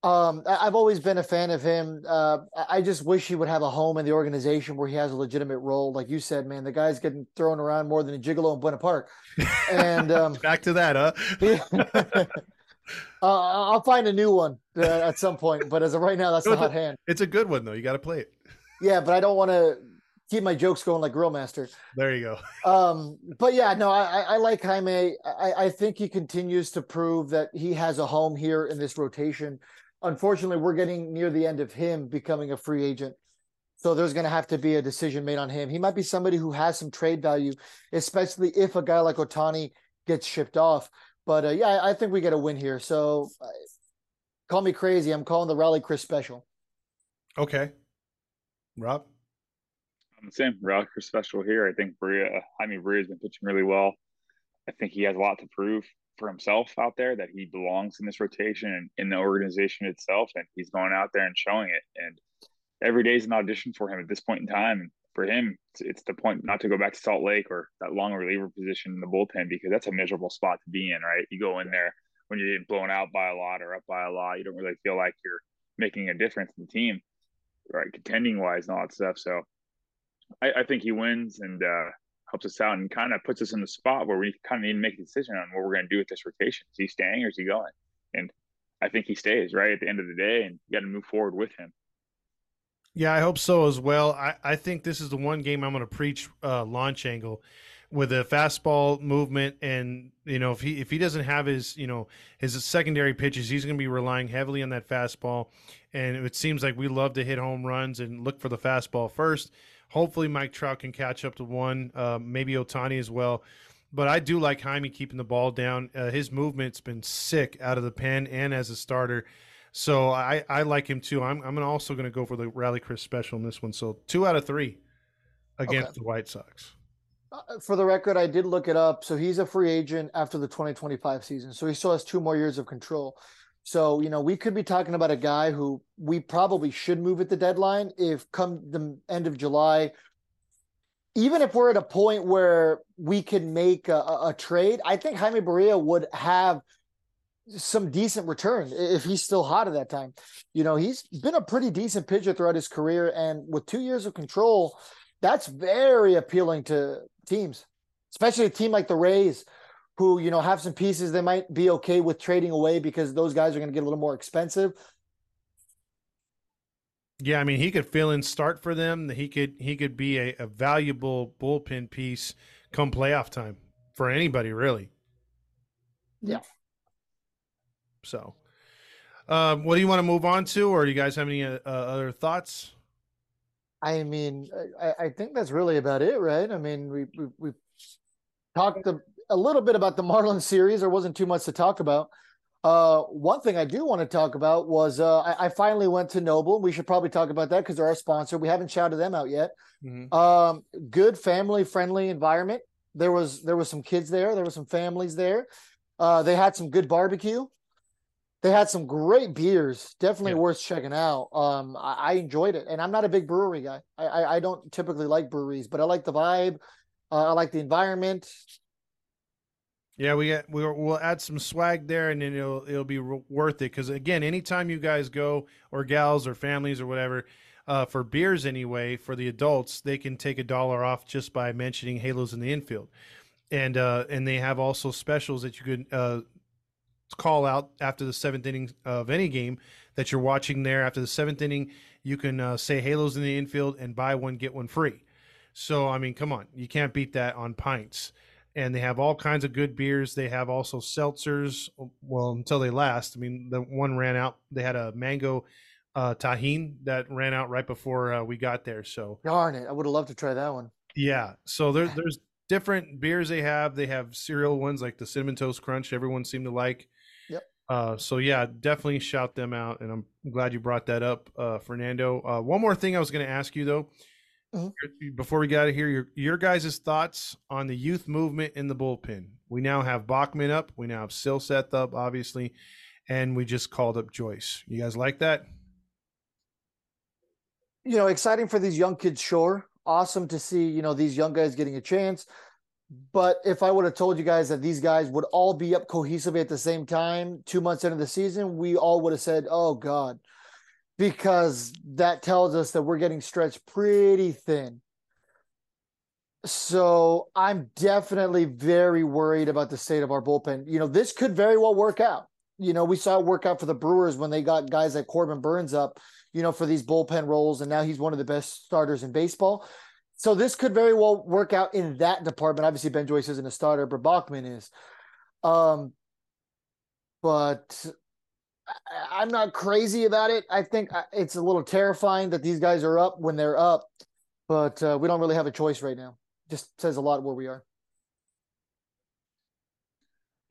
Um, I've always been a fan of him. Uh, I just wish he would have a home in the organization where he has a legitimate role. Like you said, man, the guy's getting thrown around more than a gigolo in Buena Park. And um, back to that, huh? uh, I'll find a new one uh, at some point, but as of right now, that's the hot hand. It's a good one though. You got to play it. Yeah, but I don't want to keep my jokes going like Grill Master. There you go. Um, but yeah, no, I, I like Jaime. I, I think he continues to prove that he has a home here in this rotation. Unfortunately, we're getting near the end of him becoming a free agent. So there's going to have to be a decision made on him. He might be somebody who has some trade value, especially if a guy like Ohtani gets shipped off. But uh, yeah, I think we get a win here. So uh, call me crazy. I'm calling the Rally Chris special. Okay. Rob? I'm the same Chris special here. I think Bria, I mean, Barria's been pitching really well. I think he has a lot to prove for himself out there that he belongs in this rotation and in the organization itself. And he's going out there and showing it. And every day is an audition for him at this point in time. For him, it's, it's, the point not to go back to Salt Lake or that long reliever position in the bullpen because that's a miserable spot to be in, right? You go in there when you're getting blown out by a lot or up by a lot, you don't really feel like you're making a difference in the team, right? Contending wise and all that stuff. So I, I think he wins and uh, helps us out and kind of puts us in the spot where we kind of need to make a decision on what we're going to do with this rotation. Is he staying or is he going? And I think he stays right at the end of the day, and you got to move forward with him. Yeah, I hope so as well. I, I think this is the one game I'm going to preach uh, launch angle with a fastball movement, and you know if he if he doesn't have his you know his secondary pitches, he's going to be relying heavily on that fastball. And it seems like we love to hit home runs and look for the fastball first. Hopefully, Mike Trout can catch up to one, uh, maybe ohtani as well. But I do like Jaime keeping the ball down. Uh, his movement's been sick out of the pen and as a starter. So I, I like him too. I'm, I'm also going to go for the Rally Chris special in this one. So two out of three against okay. the White Sox. Uh, for the record, I did look it up. So he's a free agent after the 2025 season. So he still has two more years of control. So, you know, we could be talking about a guy who we probably should move at the deadline if come the end of July, even if we're at a point where we can make a, a trade, I think Jaime Barria would have some decent return if he's still hot at that time. You know, he's been a pretty decent pitcher throughout his career. And with two years of control, that's very appealing to teams, especially a team like the Rays who you know have some pieces they might be okay with trading away because those guys are going to get a little more expensive. Yeah, I mean he could fill in start for them. He could he could be a, a valuable bullpen piece come playoff time for anybody really. Yeah. So, um, what do you want to move on to, or do you guys have any uh, other thoughts? I mean, I, I, think that's really about it, right? I mean, we we, we talked a little bit about the Marlins series. There wasn't too much to talk about. Uh, one thing I do want to talk about was uh, I, I, finally went to Noble. We should probably talk about that because they're our sponsor. We haven't shouted them out yet. Mm-hmm. Um, good family friendly environment. There was there was some kids there. There were some families there. Uh, they had some good barbecue. They had some great beers. Definitely yeah. worth checking out. Um, I, I, enjoyed it, and I'm not a big brewery guy. I, I, I don't typically like breweries, but I like the vibe. Uh, I like the environment. Yeah, we get, we'll, we'll add some swag there, and then it'll it'll be worth it. Because again, anytime you guys go or gals or families or whatever, uh, for beers anyway, for the adults, they can take a dollar off just by mentioning Halos in the infield, and uh, and they have also specials that you could uh, call out after the seventh inning of any game that you're watching there. After the seventh inning, you can uh, say Halos in the infield and buy one get one free. So I mean, come on, you can't beat that on pints and they have all kinds of good beers. They have also seltzers. Well, until they last. I mean, the one ran out. They had a mango uh, Tajín that ran out right before uh, we got there. So darn it, I would have loved to try that one. Yeah. So there, there's different beers they have. They have cereal ones like the cinnamon toast crunch. Everyone seemed to like. Uh, so yeah, definitely shout them out, and I'm glad you brought that up, uh, Fernando. Uh, one more thing I was going to ask you though Mm-hmm. Before we got to hear your your guys' thoughts on the youth movement in the bullpen. We now have Bachman up. We now have Silseth up, obviously, and we just called up Joyce. You guys like that? You know, exciting for these young kids. Sure, awesome to see. You know, these young guys getting a chance. But if I would have told you guys that these guys would all be up cohesively at the same time, two months into the season, we all would have said, "Oh God." because that tells us that we're getting stretched pretty thin. So I'm definitely very worried about the state of our bullpen. You know, this could very well work out. You know, we saw it work out for the Brewers when they got guys like Corbin Burnes up, you know, for these bullpen roles, and now he's one of the best starters in baseball. So this could very well work out in that department. Obviously, Ben Joyce isn't a starter, but Bachman is. Um, but I'm not crazy about it. I think uh, it's a little terrifying that these guys are up when they're up, but uh, we don't really have a choice right now. Just says a lot where we are.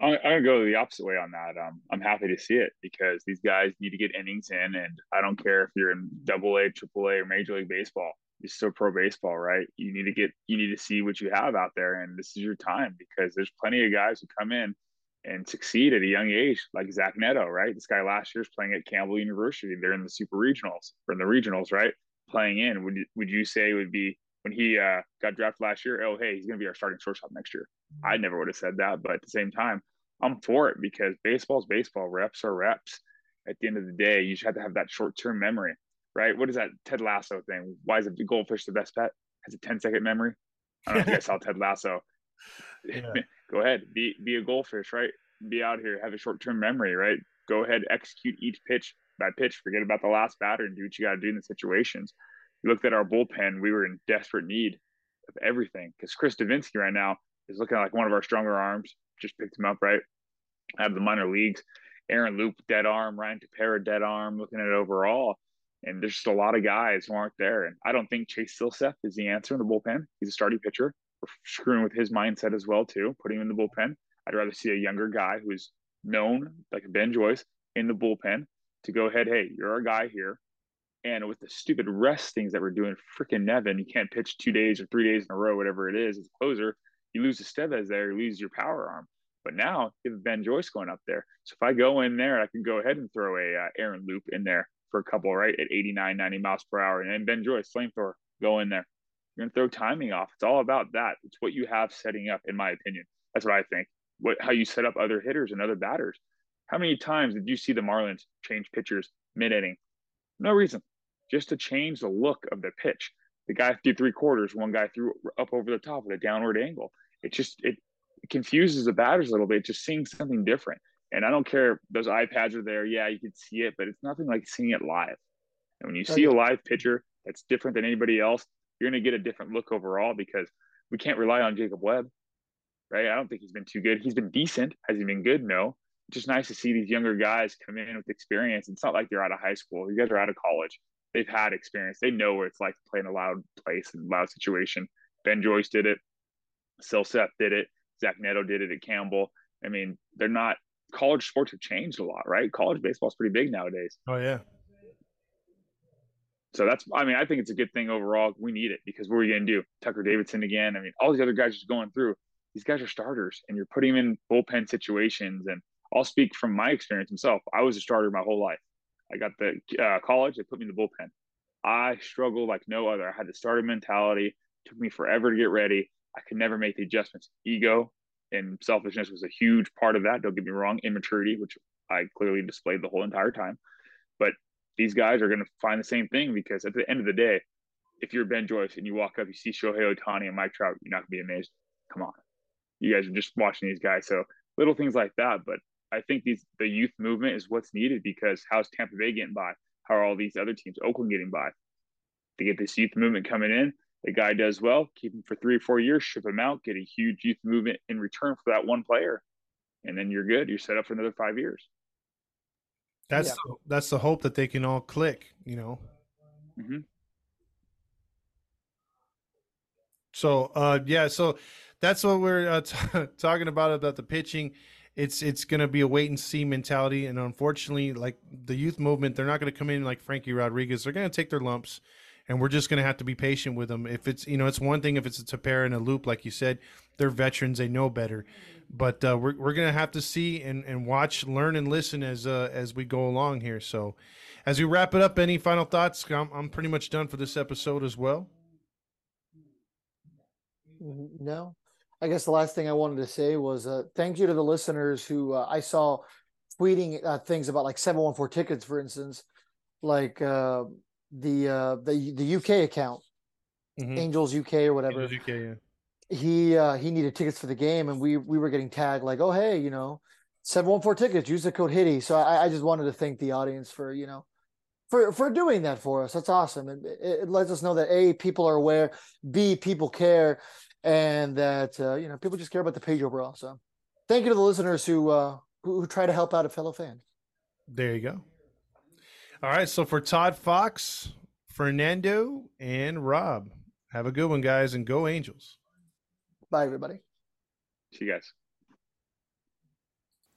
I'm gonna go the opposite way on that. Um, I'm happy to see it because these guys need to get innings in, and I don't care if you're in Double A, Triple A, or Major League Baseball. It's still pro baseball, right? You need to get, you need to see what you have out there, and this is your time because there's plenty of guys who come in and succeed at a young age, like Zach Neto, right? This guy last year is playing at Campbell University. They're in the super regionals in the regionals, right? Playing in. Would would you say would be when he uh, got drafted last year, oh hey, he's going to be our starting shortstop next year. I never would have said that, but at the same time, I'm for it because baseball's baseball. Reps are reps. At the end of the day, you just have to have that short term memory, right? What is that Ted Lasso thing? Why is a goldfish the best pet? Has a 10 second memory. I don't know if you guys saw Ted Lasso. Yeah. Go ahead, be be a goldfish, right? Be out here, have a short term memory, right? Go ahead, execute each pitch by pitch. Forget about the last batter and do what you got to do in the situations. You looked at our bullpen; we were in desperate need of everything because Chris Devenski right now is looking like one of our stronger arms. Just picked him up right out of the minor leagues. Aaron Loup, dead arm. Ryan Tepera, dead arm. Looking at it overall, and there's just a lot of guys who aren't there. And I don't think Chase Silseth is the answer in the bullpen. He's a starting pitcher. We're screwing with his mindset as well too, putting him in the bullpen. I'd rather see a younger guy who's known, like Ben Joyce, in the bullpen to go ahead. Hey, you're our guy here. And with the stupid rest things that we're doing, freaking Nevin, you can't pitch two days or three days in a row, whatever it is, as a closer. You lose the Estevez there, you lose your power arm. But now you have Ben Joyce going up there. So if I go in there, I can go ahead and throw a uh, Aaron Loup in there for a couple, right, at 89, 90 miles per hour. And Ben Joyce, flamethrower, go in there. You're going to throw timing off. It's all about that. It's what you have setting up, in my opinion. That's what I think. What How you set up other hitters and other batters. How many times did you see the Marlins change pitchers mid inning? No reason, just to change the look of the pitch. The guy threw three quarters, one guy threw up over the top with a downward angle. It just it confuses the batters a little bit, just seeing something different. And I don't care those iPads are there. Yeah, you can see it, but it's nothing like seeing it live. And when you see a live pitcher that's different than anybody else, you're going to get a different look overall because we can't rely on Jacob Webb, right? I don't think he's been too good. He's been decent. Has he been good? No. It's just nice to see these younger guys come in with experience. It's not like they're out of high school. You guys are out of college. They've had experience. They know what it's like to play in a loud place and loud situation. Ben Joyce did it. Silseth did it. Zach Neto did it at Campbell. I mean, they're not college sports have changed a lot, right? College baseball is pretty big nowadays. Oh yeah. So that's, I mean, I think it's a good thing overall. We need it because what are you going to do? Tucker Davidson again. I mean, all these other guys just going through. These guys are starters, and you're putting them in bullpen situations. And I'll speak from my experience myself. I was a starter my whole life. I got the uh, college. They put me in the bullpen. I struggled like no other. I had the starter mentality. It took me forever to get ready. I could never make the adjustments. Ego and selfishness was a huge part of that. Don't get me wrong. Immaturity, which I clearly displayed the whole entire time. But these guys are going to find the same thing because at the end of the day, if you're Ben Joyce and you walk up, you see Shohei Ohtani and Mike Trout, you're not going to be amazed. Come on. You guys are just watching these guys. So little things like that. But I think these the youth movement is what's needed because how's Tampa Bay getting by? How are all these other teams, Oakland getting by? To get this youth movement coming in, the guy does well, keep him for three or four years, ship him out, get a huge youth movement in return for that one player, and then you're good. You're set up for another five years. That's yeah. the, that's the hope that they can all click, you know. Mm-hmm. So uh, yeah, so that's what we're uh, t- talking about about the pitching. It's it's going to be a wait and see mentality, and unfortunately, like the youth movement, they're not going to come in like Frankie Rodriguez. They're going to take their lumps and we're just going to have to be patient with them. If it's you know, it's one thing if it's a Tepera and a Loup, like you said, they're veterans, they know better. But uh, we're we're going to have to see and, and watch, learn, and listen as uh, as we go along here. So, as we wrap it up, any final thoughts? I'm I'm pretty much done for this episode as well. Mm-hmm. No, I guess the last thing I wanted to say was uh, thank you to the listeners who uh, I saw tweeting uh, things about like 714 tickets, for instance, like uh, the uh, the the UK account, mm-hmm. Angels UK or whatever. Angels UK, yeah. He uh, he needed tickets for the game, and we we were getting tagged like, oh hey, you know, seven one four tickets. Use the code HITI. So I, I just wanted to thank the audience for you know for for doing that for us. That's awesome. It, it, lets us know that a people are aware, b people care, and that uh, you know people just care about the page overall. So thank you to the listeners who uh, who, who try to help out a fellow fan. There you go. All right. So for Todd Fox, Fernando, and Rob, have a good one, guys, and go Angels. Bye, everybody. See you guys.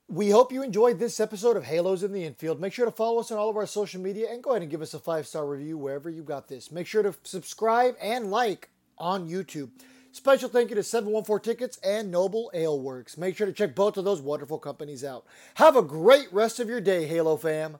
We hope you enjoyed this episode of Halos in the Infield. Make sure to follow us on all of our social media and go ahead and give us a five star review wherever you got this. Make sure to subscribe and like on YouTube. Special thank you to 714 Tickets and Noble Ale Works. Make sure to check both of those wonderful companies out. Have a great rest of your day, Halo fam.